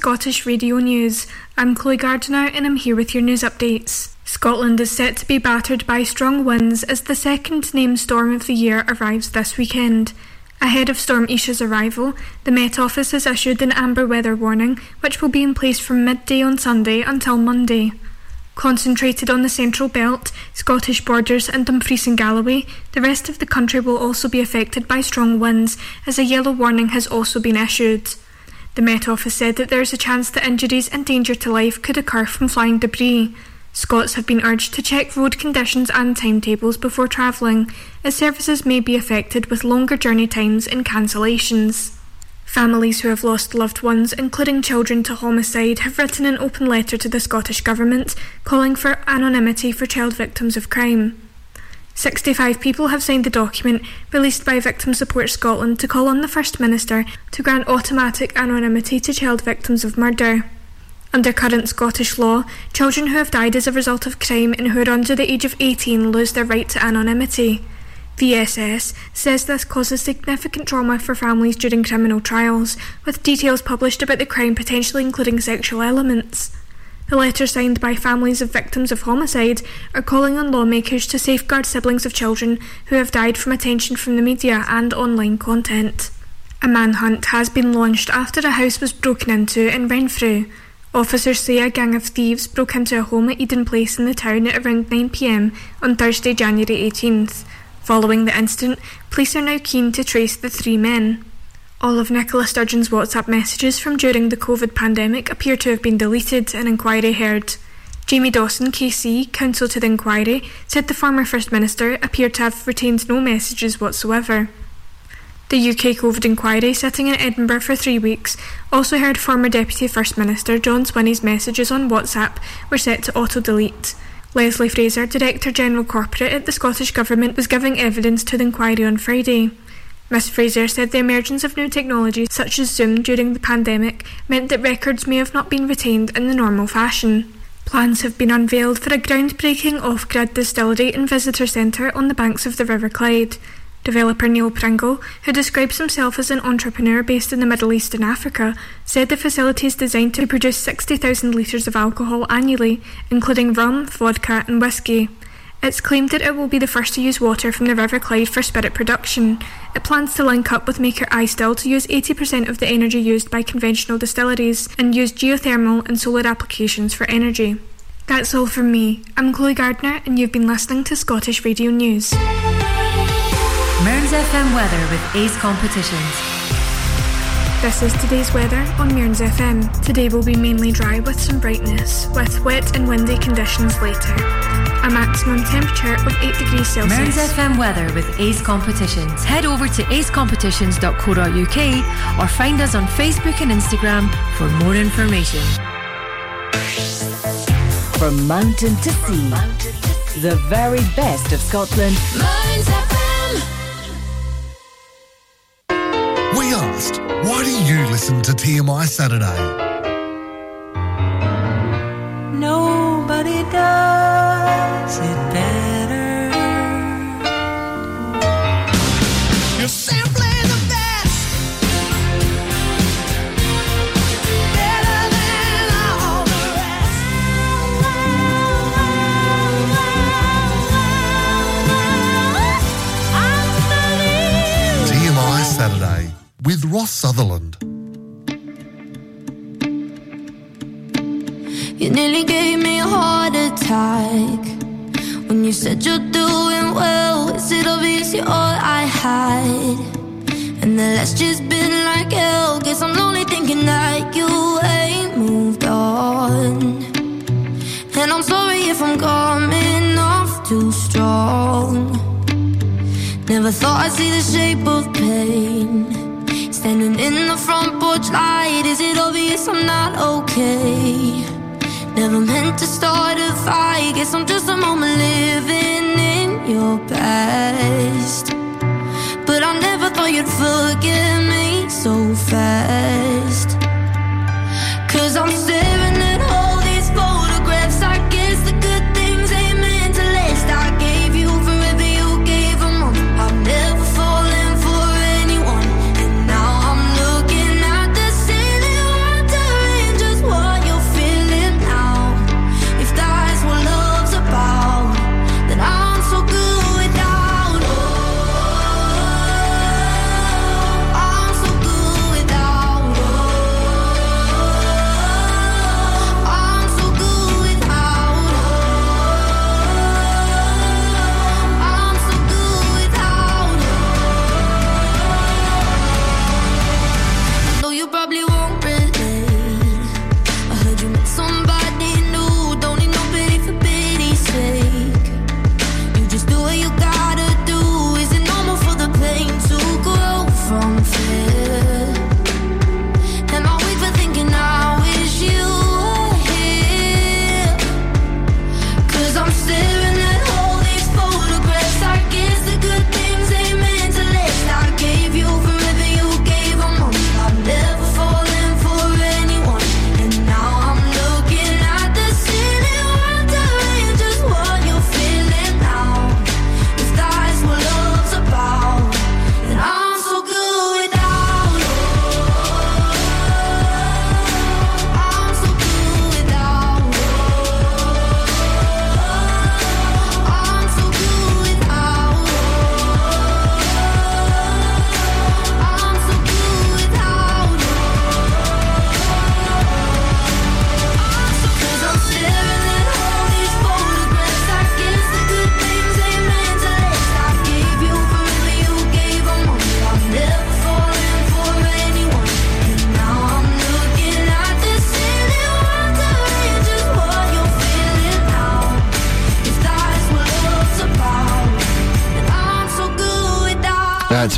Scottish Radio News. I'm Chloe Gardiner and I'm here with your news updates. Scotland is set to be battered by strong winds as the second named storm of the year arrives this weekend. Ahead of Storm Isha's arrival, the Met Office has issued an amber weather warning, which will be in place from midday on Sunday until Monday. Concentrated on the central belt, Scottish borders, and Dumfries and Galloway, the rest of the country will also be affected by strong winds, as a yellow warning has also been issued. The Met Office said that there is a chance that injuries and danger to life could occur from flying debris. Scots have been urged to check road conditions and timetables before travelling, as services may be affected with longer journey times and cancellations. Families who have lost loved ones, including children to homicide, have written an open letter to the Scottish Government calling for anonymity for child victims of crime. 65 people have signed the document released by Victim Support Scotland to call on the First Minister to grant automatic anonymity to child victims of murder. Under current Scottish law, children who have died as a result of crime and who are under the age of 18 lose their right to anonymity. VSS says this causes significant trauma for families during criminal trials, with details published about the crime potentially including sexual elements. The letter signed by families of victims of homicide are calling on lawmakers to safeguard siblings of children who have died from attention from the media and online content. A manhunt has been launched after a house was broken into in Renfrew. Officers say a gang of thieves broke into a home at Eden Place in the town at around 9pm on Thursday, January 18th. Following the incident, police are now keen to trace the three men. All of Nicola Sturgeon's WhatsApp messages from during the COVID pandemic appear to have been deleted, an inquiry heard. Jamie Dawson, KC, counsel to the inquiry, said the former First Minister appeared to have retained no messages whatsoever. The UK COVID inquiry, sitting in Edinburgh for three weeks, also heard former Deputy First Minister John Swinney's messages on WhatsApp were set to auto delete. Lesley Fraser, Director General Corporate at the Scottish Government, was giving evidence to the inquiry on Friday. Ms Fraser said the emergence of new technologies such as Zoom during the pandemic meant that records may have not been retained in the normal fashion. Plans have been unveiled for a groundbreaking off grid distillery and visitor centre on the banks of the River Clyde. Developer Neil Pringle, who describes himself as an entrepreneur based in the Middle East and Africa, said the facility is designed to produce 60,000 litres of alcohol annually, including rum, vodka, and whisky. It's claimed that it will be the first to use water from the River Clyde for spirit production. It plans to link up with maker iStill to use 80% of the energy used by conventional distilleries and use geothermal and solar applications for energy. That's all from me. I'm Chloe Gardiner, and you've been listening to Scottish Radio News. Mearns FM weather with Ace Competitions. This is today's weather on Mearns FM. Today will be mainly dry with some brightness, with wet and windy conditions later. A maximum temperature of 8 degrees Celsius. Mearns FM weather with Ace Competitions. Head over to acecompetitions.co.uk or find us on Facebook and Instagram for more information. From mountain to sea, the very best of Scotland. Mearns FM. We asked, why do you listen to TMI Saturday? Nobody does You nearly gave me a heart attack. when you said you're doing well. Is it obvious you're all I had? And the last just been like hell. Guess I'm only thinking that you ain't moved on. And I'm sorry if I'm coming off too strong. Never thought I'd see the shape of pain. Standing in the front porch light, is it obvious I'm not okay? Never meant to start a fight. Guess I'm just a moment living in your past. But I never thought you'd forgive me so fast. Cause I'm staring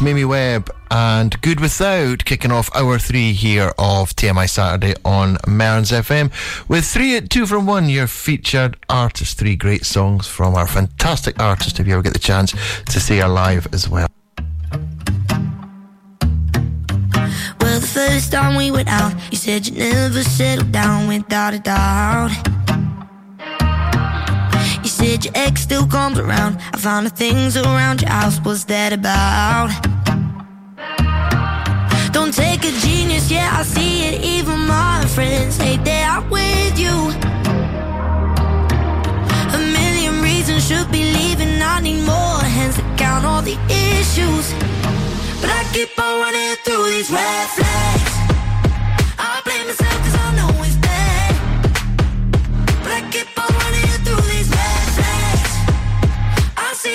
Mimi Webb and Good Without kicking off hour three here of TMI Saturday on Mearns FM with three at two from one, your featured artist. Three great songs from our fantastic artist if you ever get the chance to see her live as well. Well, the first time we went out, you said you never settled down without a doubt. Did your ex still comes around. I found the things around your house, what's that about? Don't take a genius, yeah, I see it. Even my friends hate that I'm with you. A million reasons should be leaving. I need more hands to count all the issues. But I keep on running through these red flags.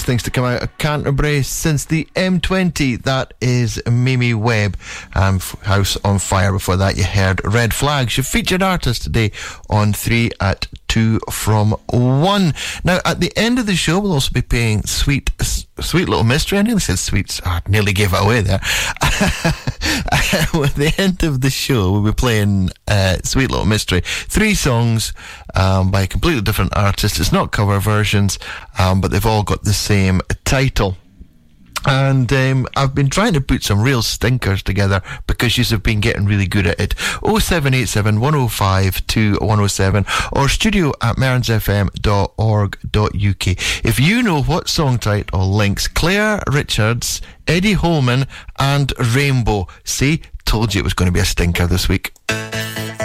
best things to come out of Canterbury since the M20. That is Mimi Webb. Um, House on Fire. Before that, you heard Red Flags. Your featured artist today on three at two from one. Now, at the end of the show, we'll also be playing Sweet, Sweet Little Mystery. I nearly said Sweet. Oh, I nearly gave it away there. at the end of the show, we'll be playing uh, Sweet Little Mystery. Three songs um, by completely different artists. It's not cover versions, um, but they've all got the same title. And um, I've been trying to put some real stinkers together because you have been getting really good at it. 0787 105 to 107 or studio at mearnsfm.org.uk. If you know what song title links Claire Richards, Eddie Holman, and Rainbow, see, told you it was going to be a stinker this week.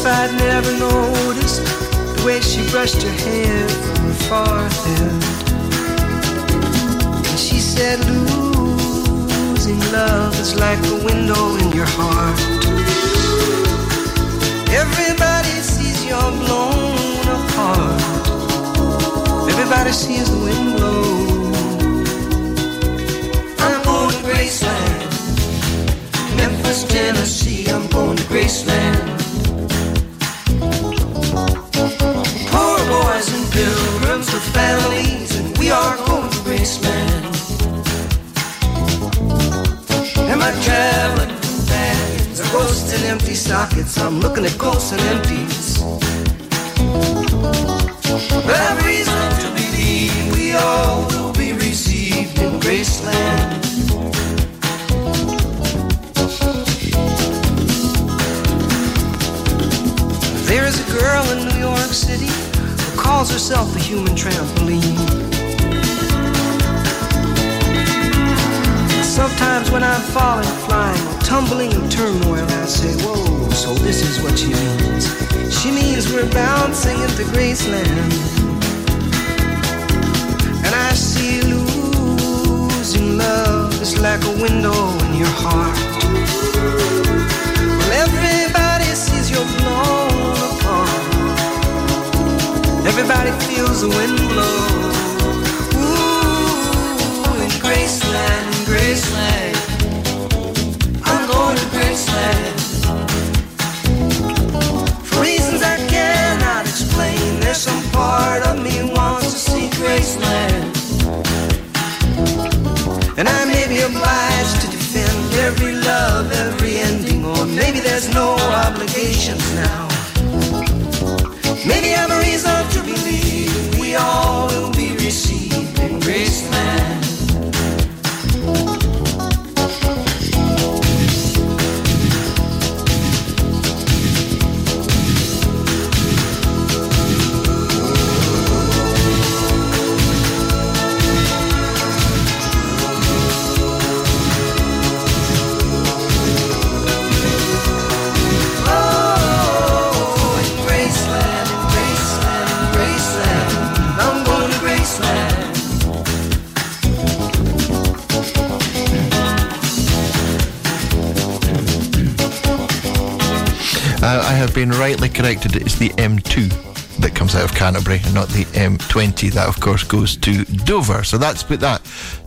if I'd never noticed the way she brushed her hair from her forehead. And she said, losing love is like a window in your heart. Everybody sees you're blown apart. Everybody sees the wind blow. I'm going to Graceland. Memphis, Tennessee, I'm going to Graceland. Ghosts and empty sockets. I'm looking at ghosts and empties. I've reason to believe we all will be received in Graceland. There is a girl in New York City who calls herself the human trampoline. Sometimes when I'm falling, flying, tumbling turmoil, I say, Whoa, so this is what she means. She means we're bouncing into Graceland. And I see you losing love is like a window in your heart. Well, everybody sees you're blown apart. Everybody feels the wind blow. Ooh, in Graceland. Graceland. Obligations now. Maybe I'm a liar to defend every love every ending or maybe there's no obligation now Maybe there's a reason to believe we all have been rightly corrected. It's the M2 that comes out of Canterbury, and not the M20. That, of course, goes to Dover. So that's put that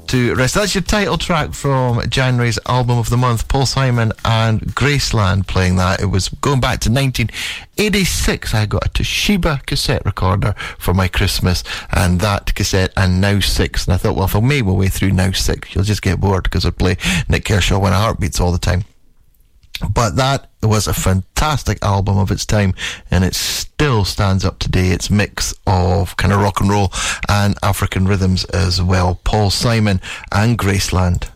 to rest. That's your title track from January's album of the month. Paul Simon and Graceland playing that. It was going back to 1986. I got a Toshiba cassette recorder for my Christmas, and that cassette and Now Six. And I thought, well, if I made my way through Now Six, you'll just get bored because I play Nik Kershaw when a heartbeats all the time. But that was a fantastic album of its time, and it still stands up today. Its mix of kind of rock and roll and African rhythms as well. Paul Simon and Graceland.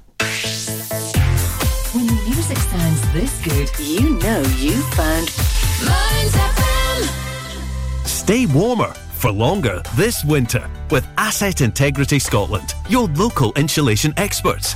When the music sounds this good, you know you found Mearns FM. Stay warmer for longer this winter with Asset Integrity Scotland, your local insulation experts.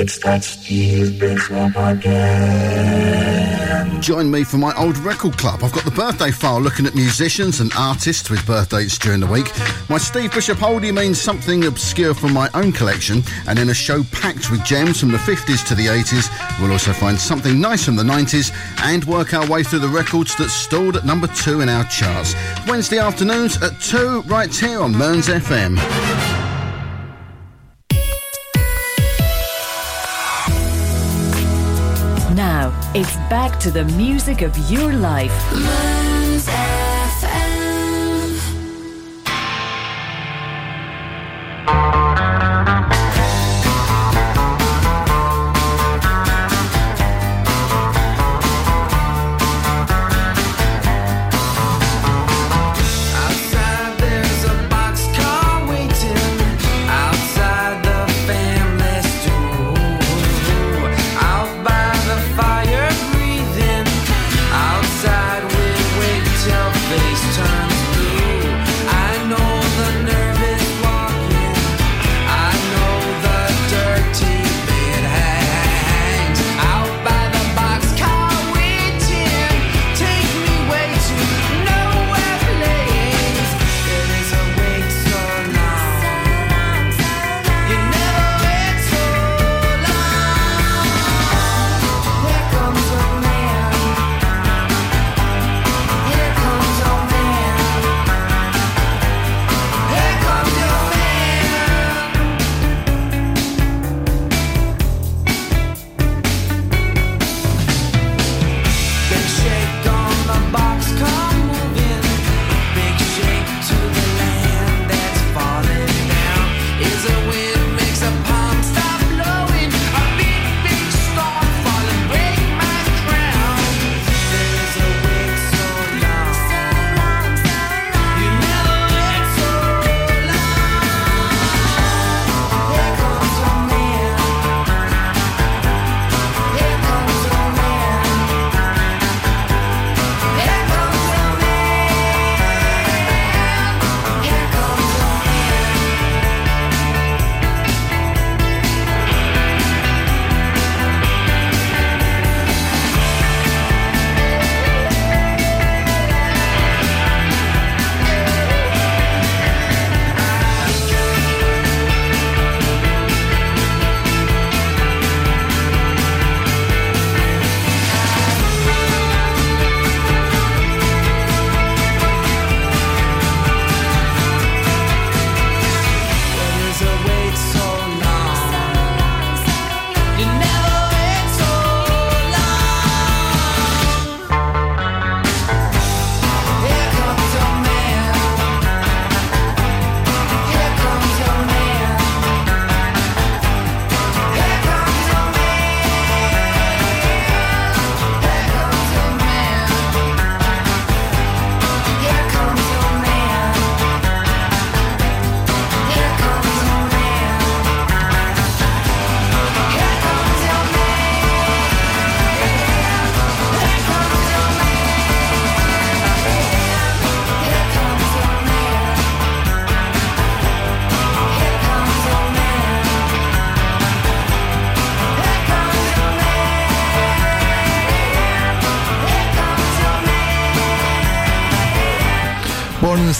It's that Steve Bishop again. Join me for my old record club. I've got the birthday file looking at musicians and artists with birthdays during the week. My Steve Bishop oldie means something obscure from my own collection, and in a show packed with gems from the 50s to the 80s, we'll also find something nice from the 90s and work our way through the records that stalled at number two in our charts. Wednesday afternoons at 2, right here on Mearns FM. It's back to the music of your life. FM.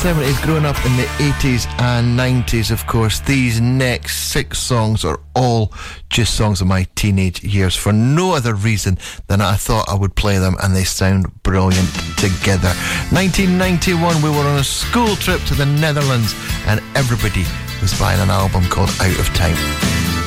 70s, growing up in the 80s and 90s, of course, these next six songs are all just songs of my teenage years for no other reason than I thought I would play them and they sound brilliant together. 1991, we were on a school trip to the Netherlands and everybody was buying an album called Out of Time.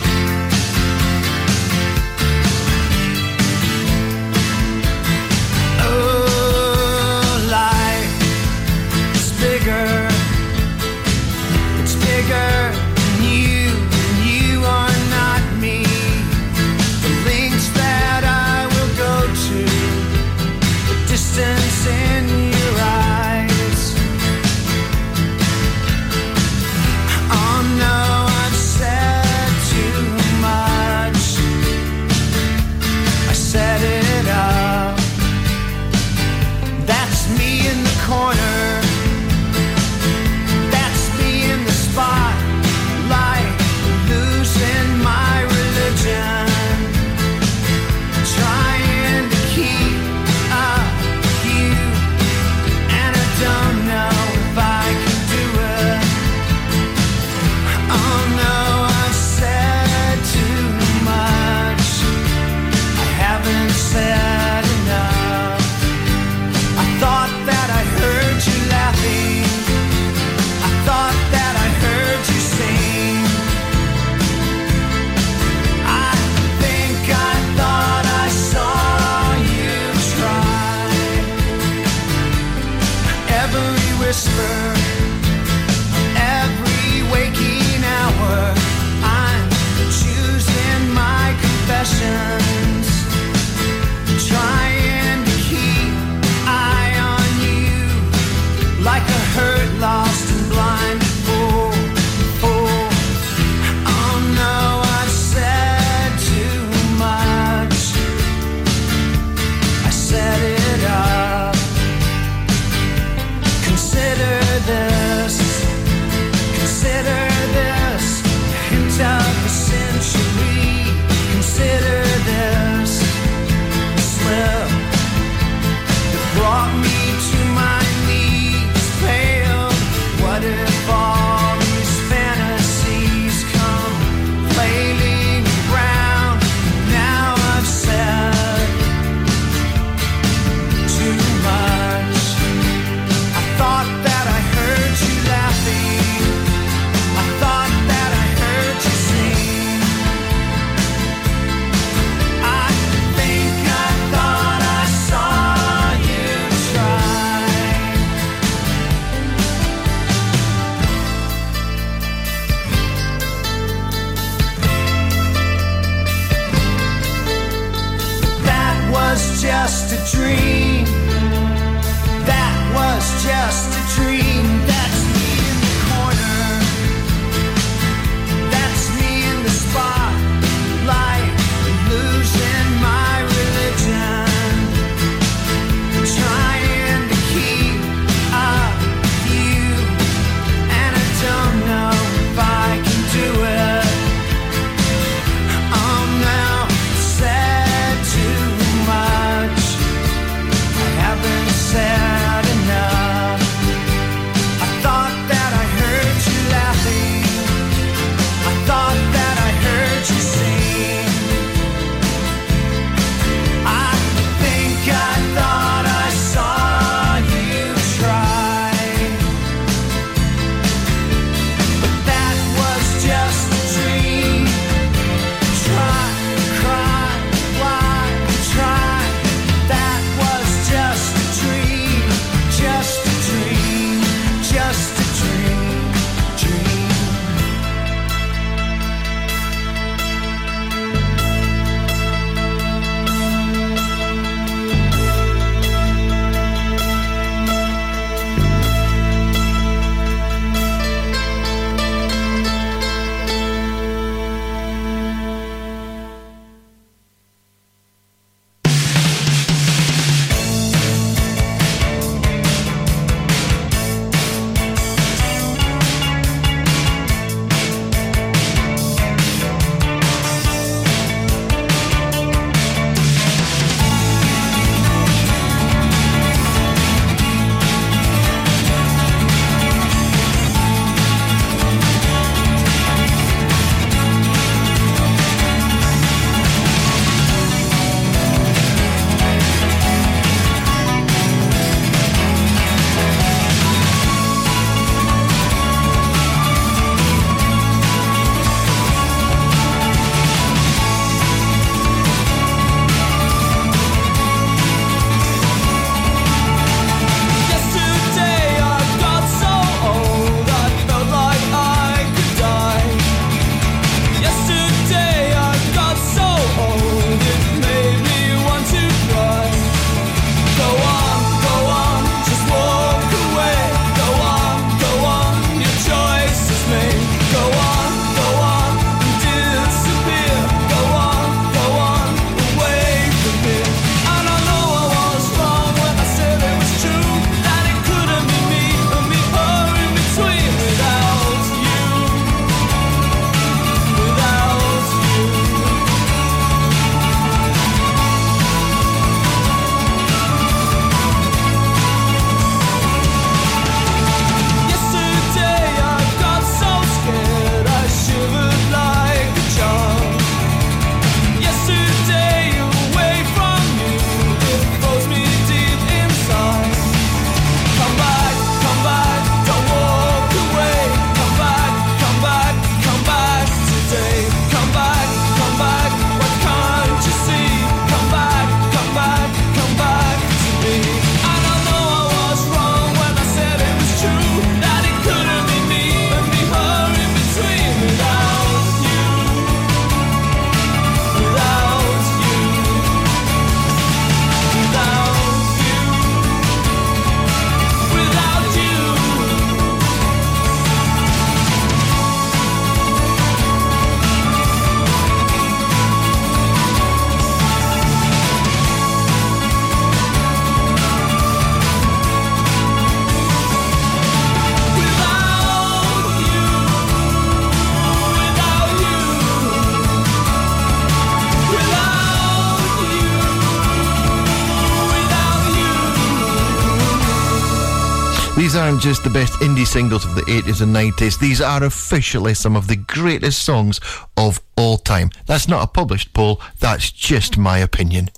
Just the best indie singles of the 80s and 90s, these are officially some of the greatest songs of all time. That's not a published poll, that's just my opinion.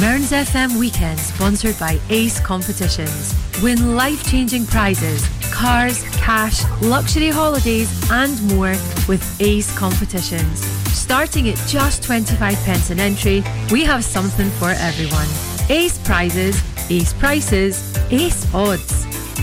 Mearns FM Weekend, sponsored by Ace Competitions. Win life changing prizes, cars, cash, luxury holidays, and more with Ace Competitions. Starting at just 25 pence an entry, we have something for everyone. Ace prizes, ace prices, ace odds.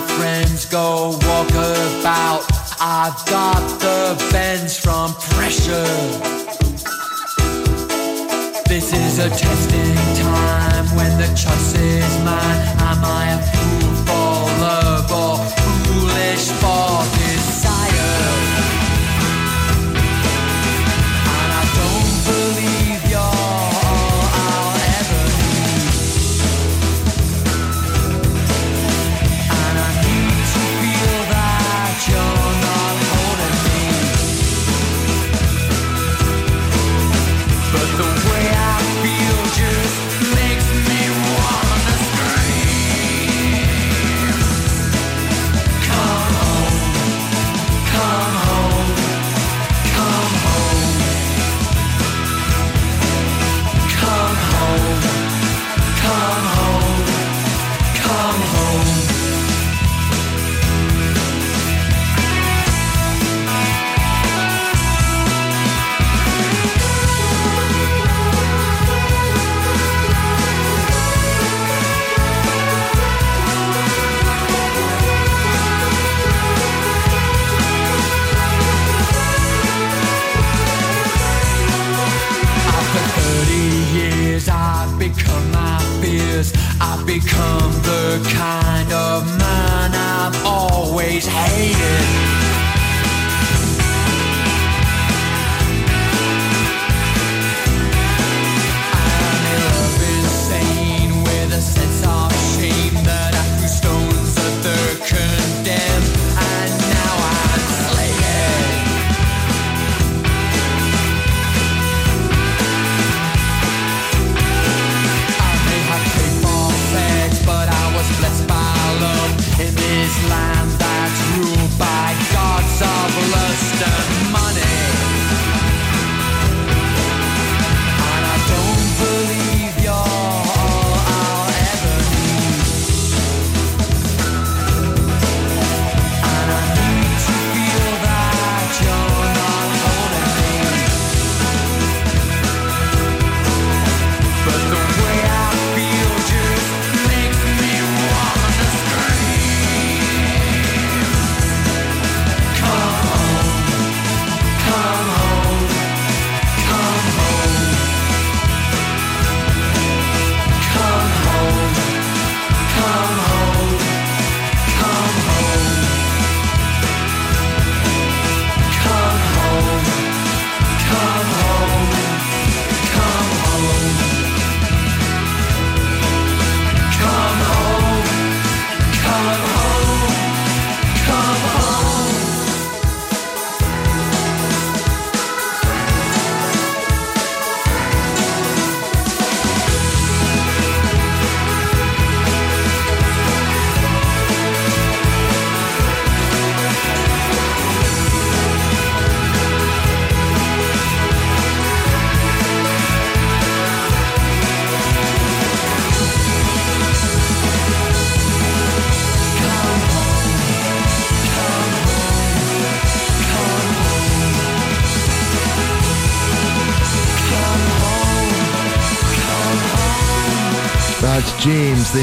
friends, go walk about. I've got the bends from pressure. This is a testing time when the choice is mine. Am I a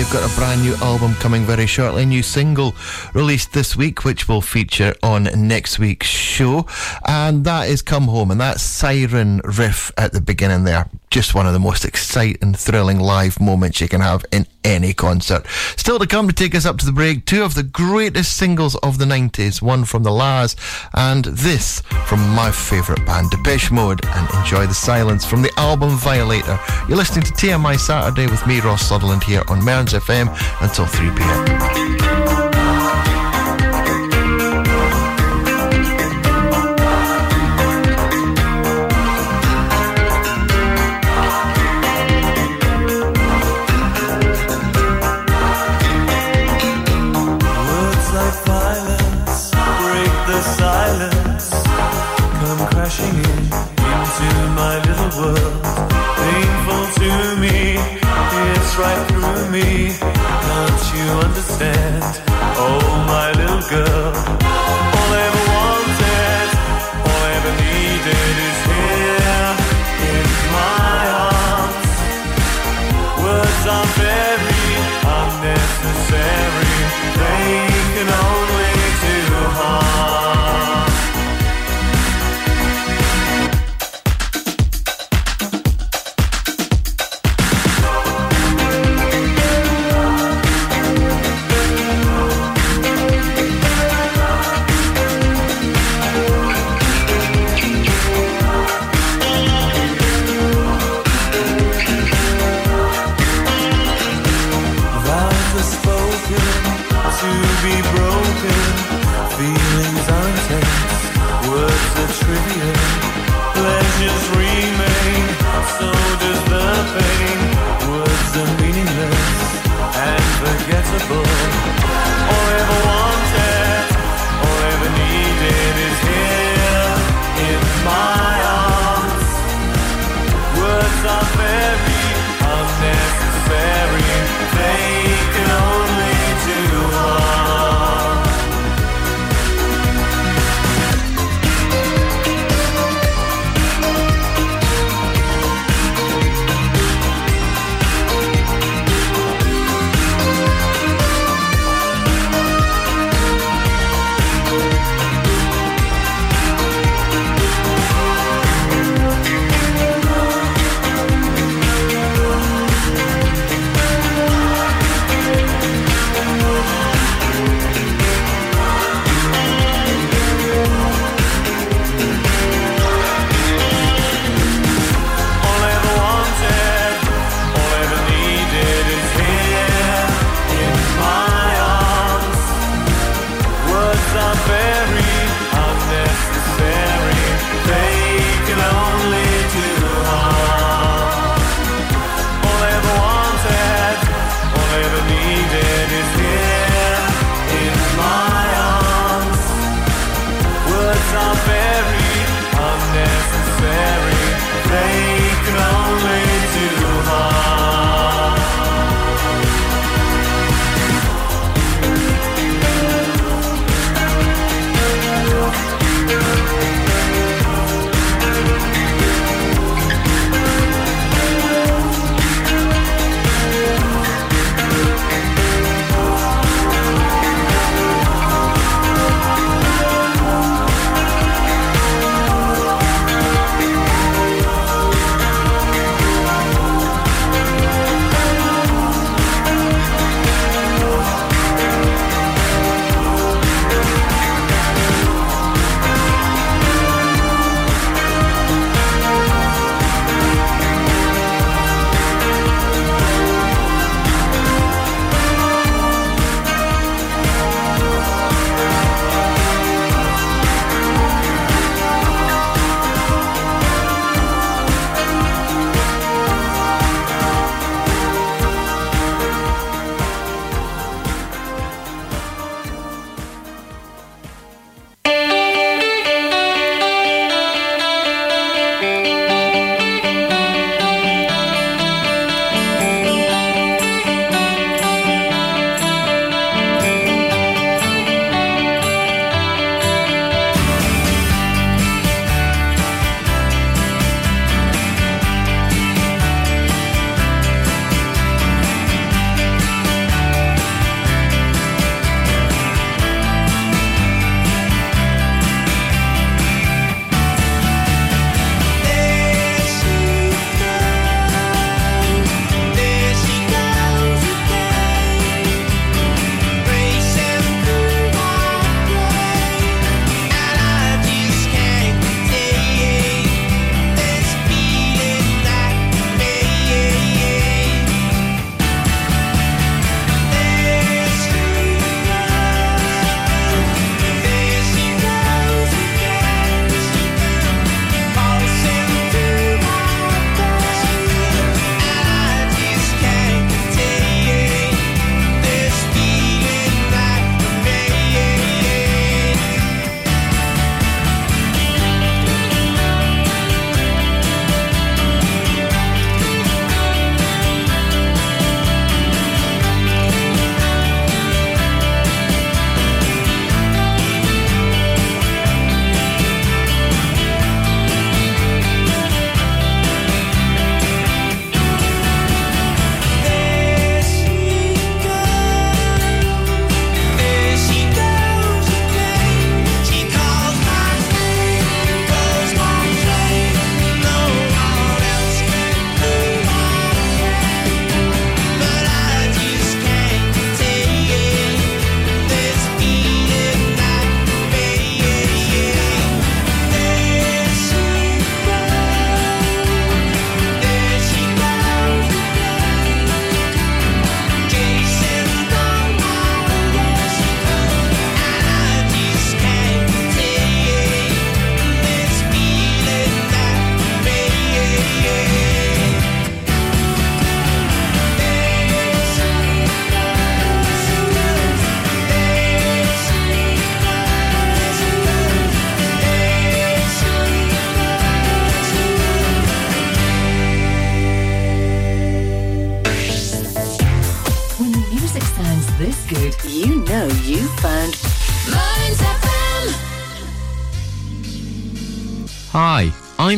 They've got a brand new album coming very shortly. New single released this week, which will feature on next week's show. And that is Come Home, and that siren riff at the beginning there. Just one of the most exciting, thrilling live moments you can have in any concert. Still to come to take us up to the break, two of the greatest singles of the 90s, one from The La's and this from my favourite band, Depeche Mode, and Enjoy the Silence from the album Violator. You're listening to TMI Saturday with me, Ross Sutherland, here on Mearns FM until 3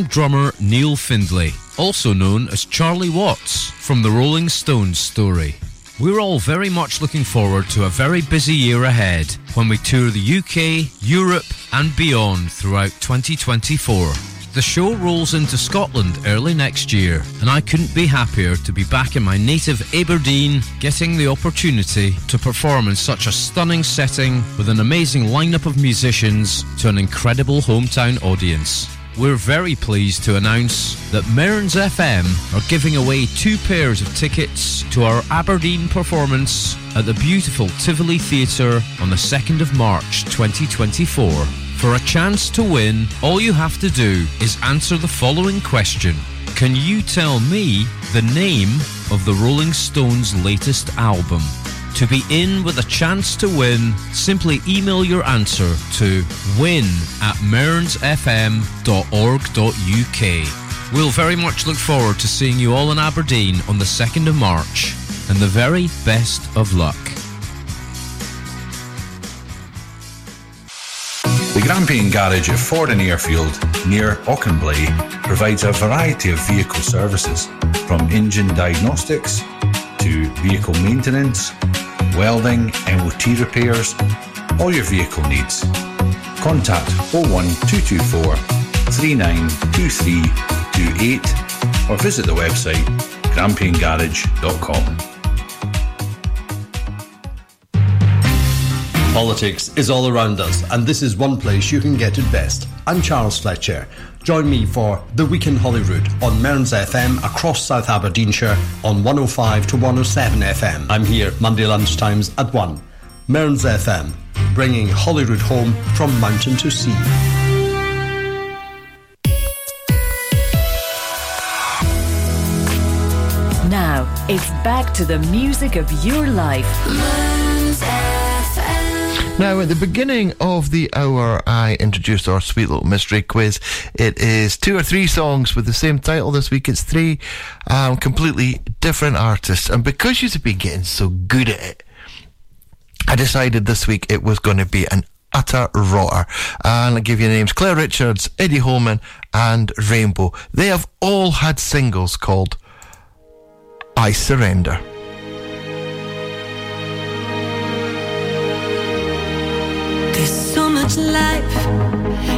drummer Neil Findlay, also known as Charlie Watts from the Rolling Stones story. We're all very much looking forward to a very busy year ahead when we tour the UK, Europe, and beyond throughout 2024. The show rolls into Scotland early next year, and I couldn't be happier to be back in my native Aberdeen, getting the opportunity to perform in such a stunning setting with an amazing lineup of musicians to an incredible hometown audience. We're very pleased to announce that Mearns FM are giving away two pairs of tickets to our Aberdeen performance at the beautiful Tivoli Theatre on the 2nd of March 2024. For a chance to win, all you have to do is answer the following question. Can you tell me the name of the Rolling Stones' latest album? To be in with a chance to win, simply email your answer to win at mearnsfm.org.uk. We'll very much look forward to seeing you all in Aberdeen on the 2nd of March, and the very best of luck. The Grampian Garage at Fordoun Airfield, near Auchenblae, provides a variety of vehicle services, from engine diagnostics to vehicle maintenance, welding, MOT repairs, all your vehicle needs. Contact 01224 392328 or visit the website grampiangarage.com. Politics is all around us, and this is one place you can get it best. I'm Charles Fletcher. Join me for The Week in Holyrood on Mearns FM across South Aberdeenshire on 105 to 107 FM. I'm here Monday lunchtimes at 1. Mearns FM, bringing Holyrood home from mountain to sea. Now, it's back to the music of your life. Now, at the beginning of the hour, I introduced our sweet little mystery quiz. It is two or three songs with the same title. This week, it's three um, completely different artists. And because you've been getting so good at it, I decided this week it was going to be an utter rotter. And I'll give you names Claire Richards, Eddie Holman, and Rainbow. They have all had singles called I Surrender. Much life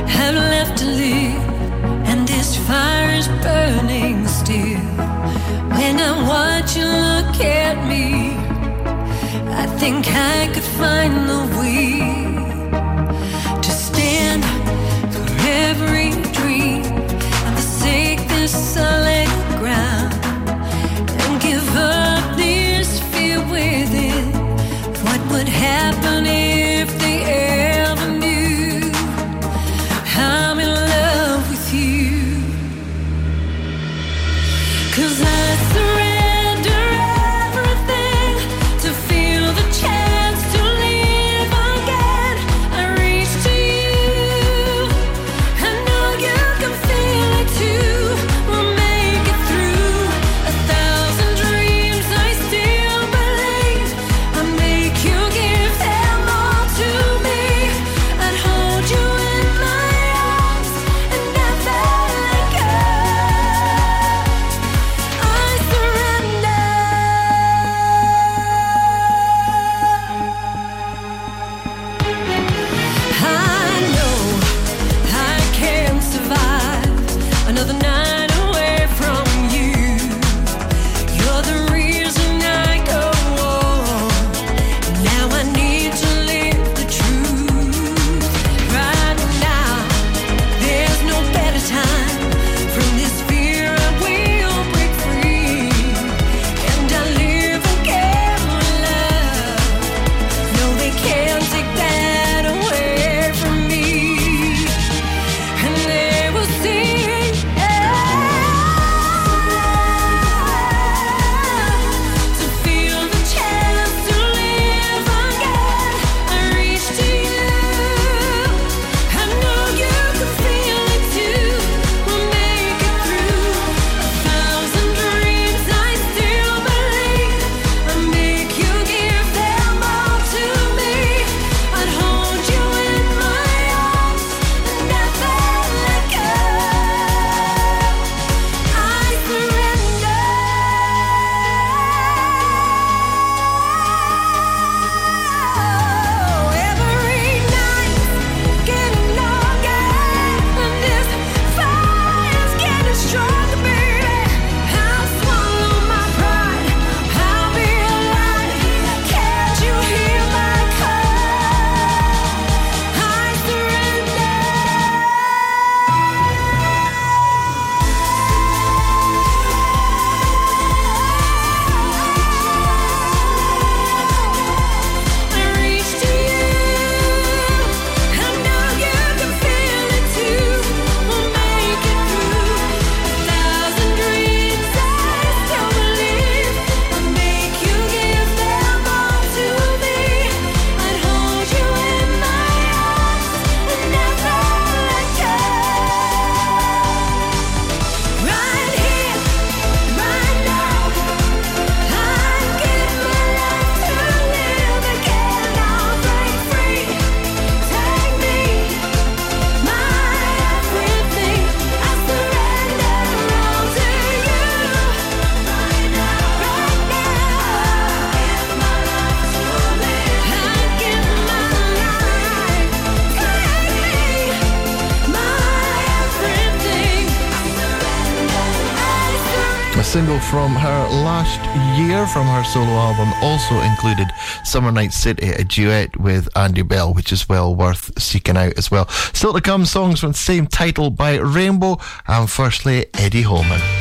have left to live, and this fire is burning still. When I watch you look at me, I think I could find the way to stand for every dream and forsake this solid ground and give up this fear within. What would happen if single from her last year from her solo album. Also included Summer Night City, a duet with Andy Bell, which is well worth seeking out as well. Still to come, songs from the same title by Rainbow, and firstly, Eddie Holman.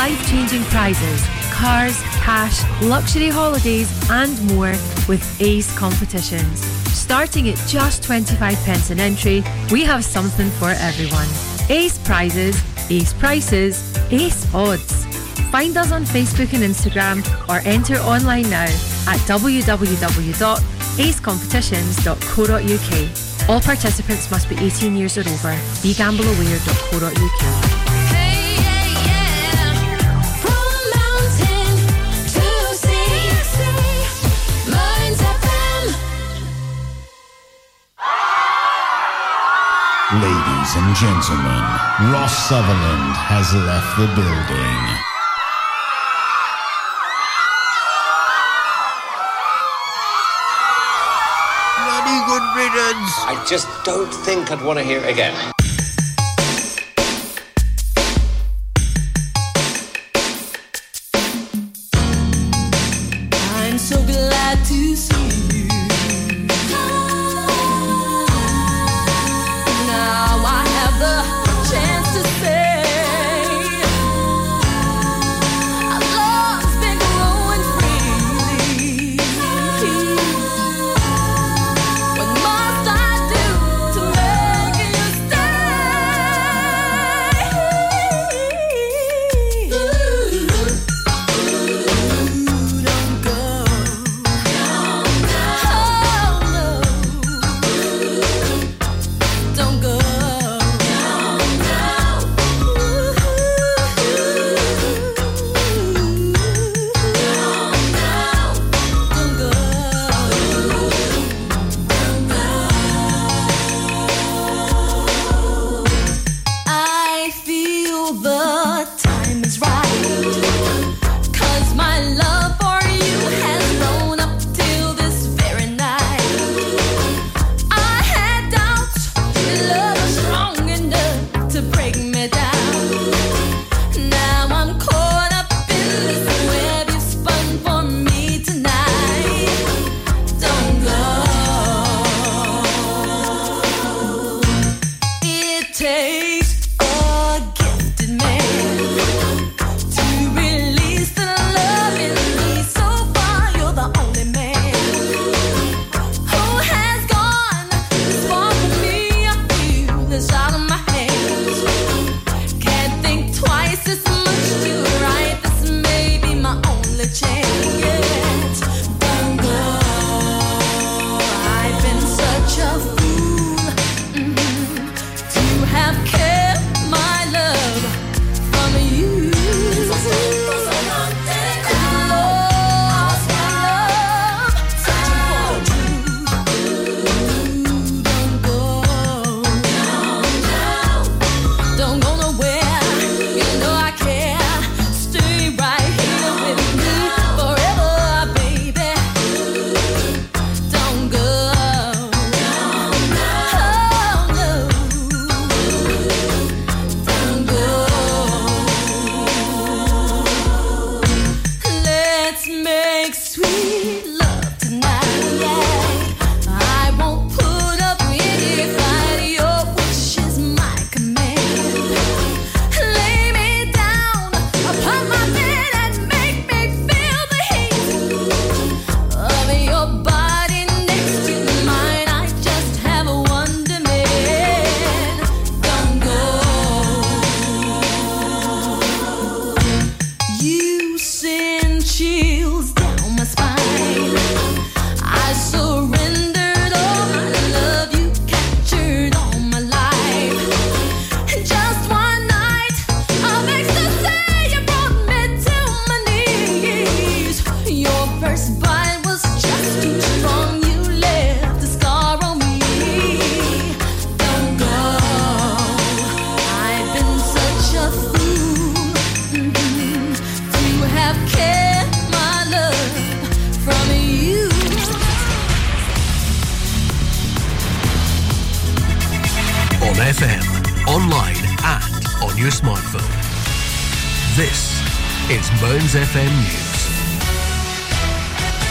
life changing prizes, cars, cash, luxury holidays, and more with ace competitions. Starting at just 25 pence an entry, we have something for everyone. Ace prizes, ace prices, ace odds. Find us on Facebook and Instagram or enter online now at www.acecompetitions.co.uk. All participants must be 18 years or over. BeGambleAware.co.uk. Ladies and gentlemen, Ross Sutherland has left the building. I just don't think I'd want to hear it again.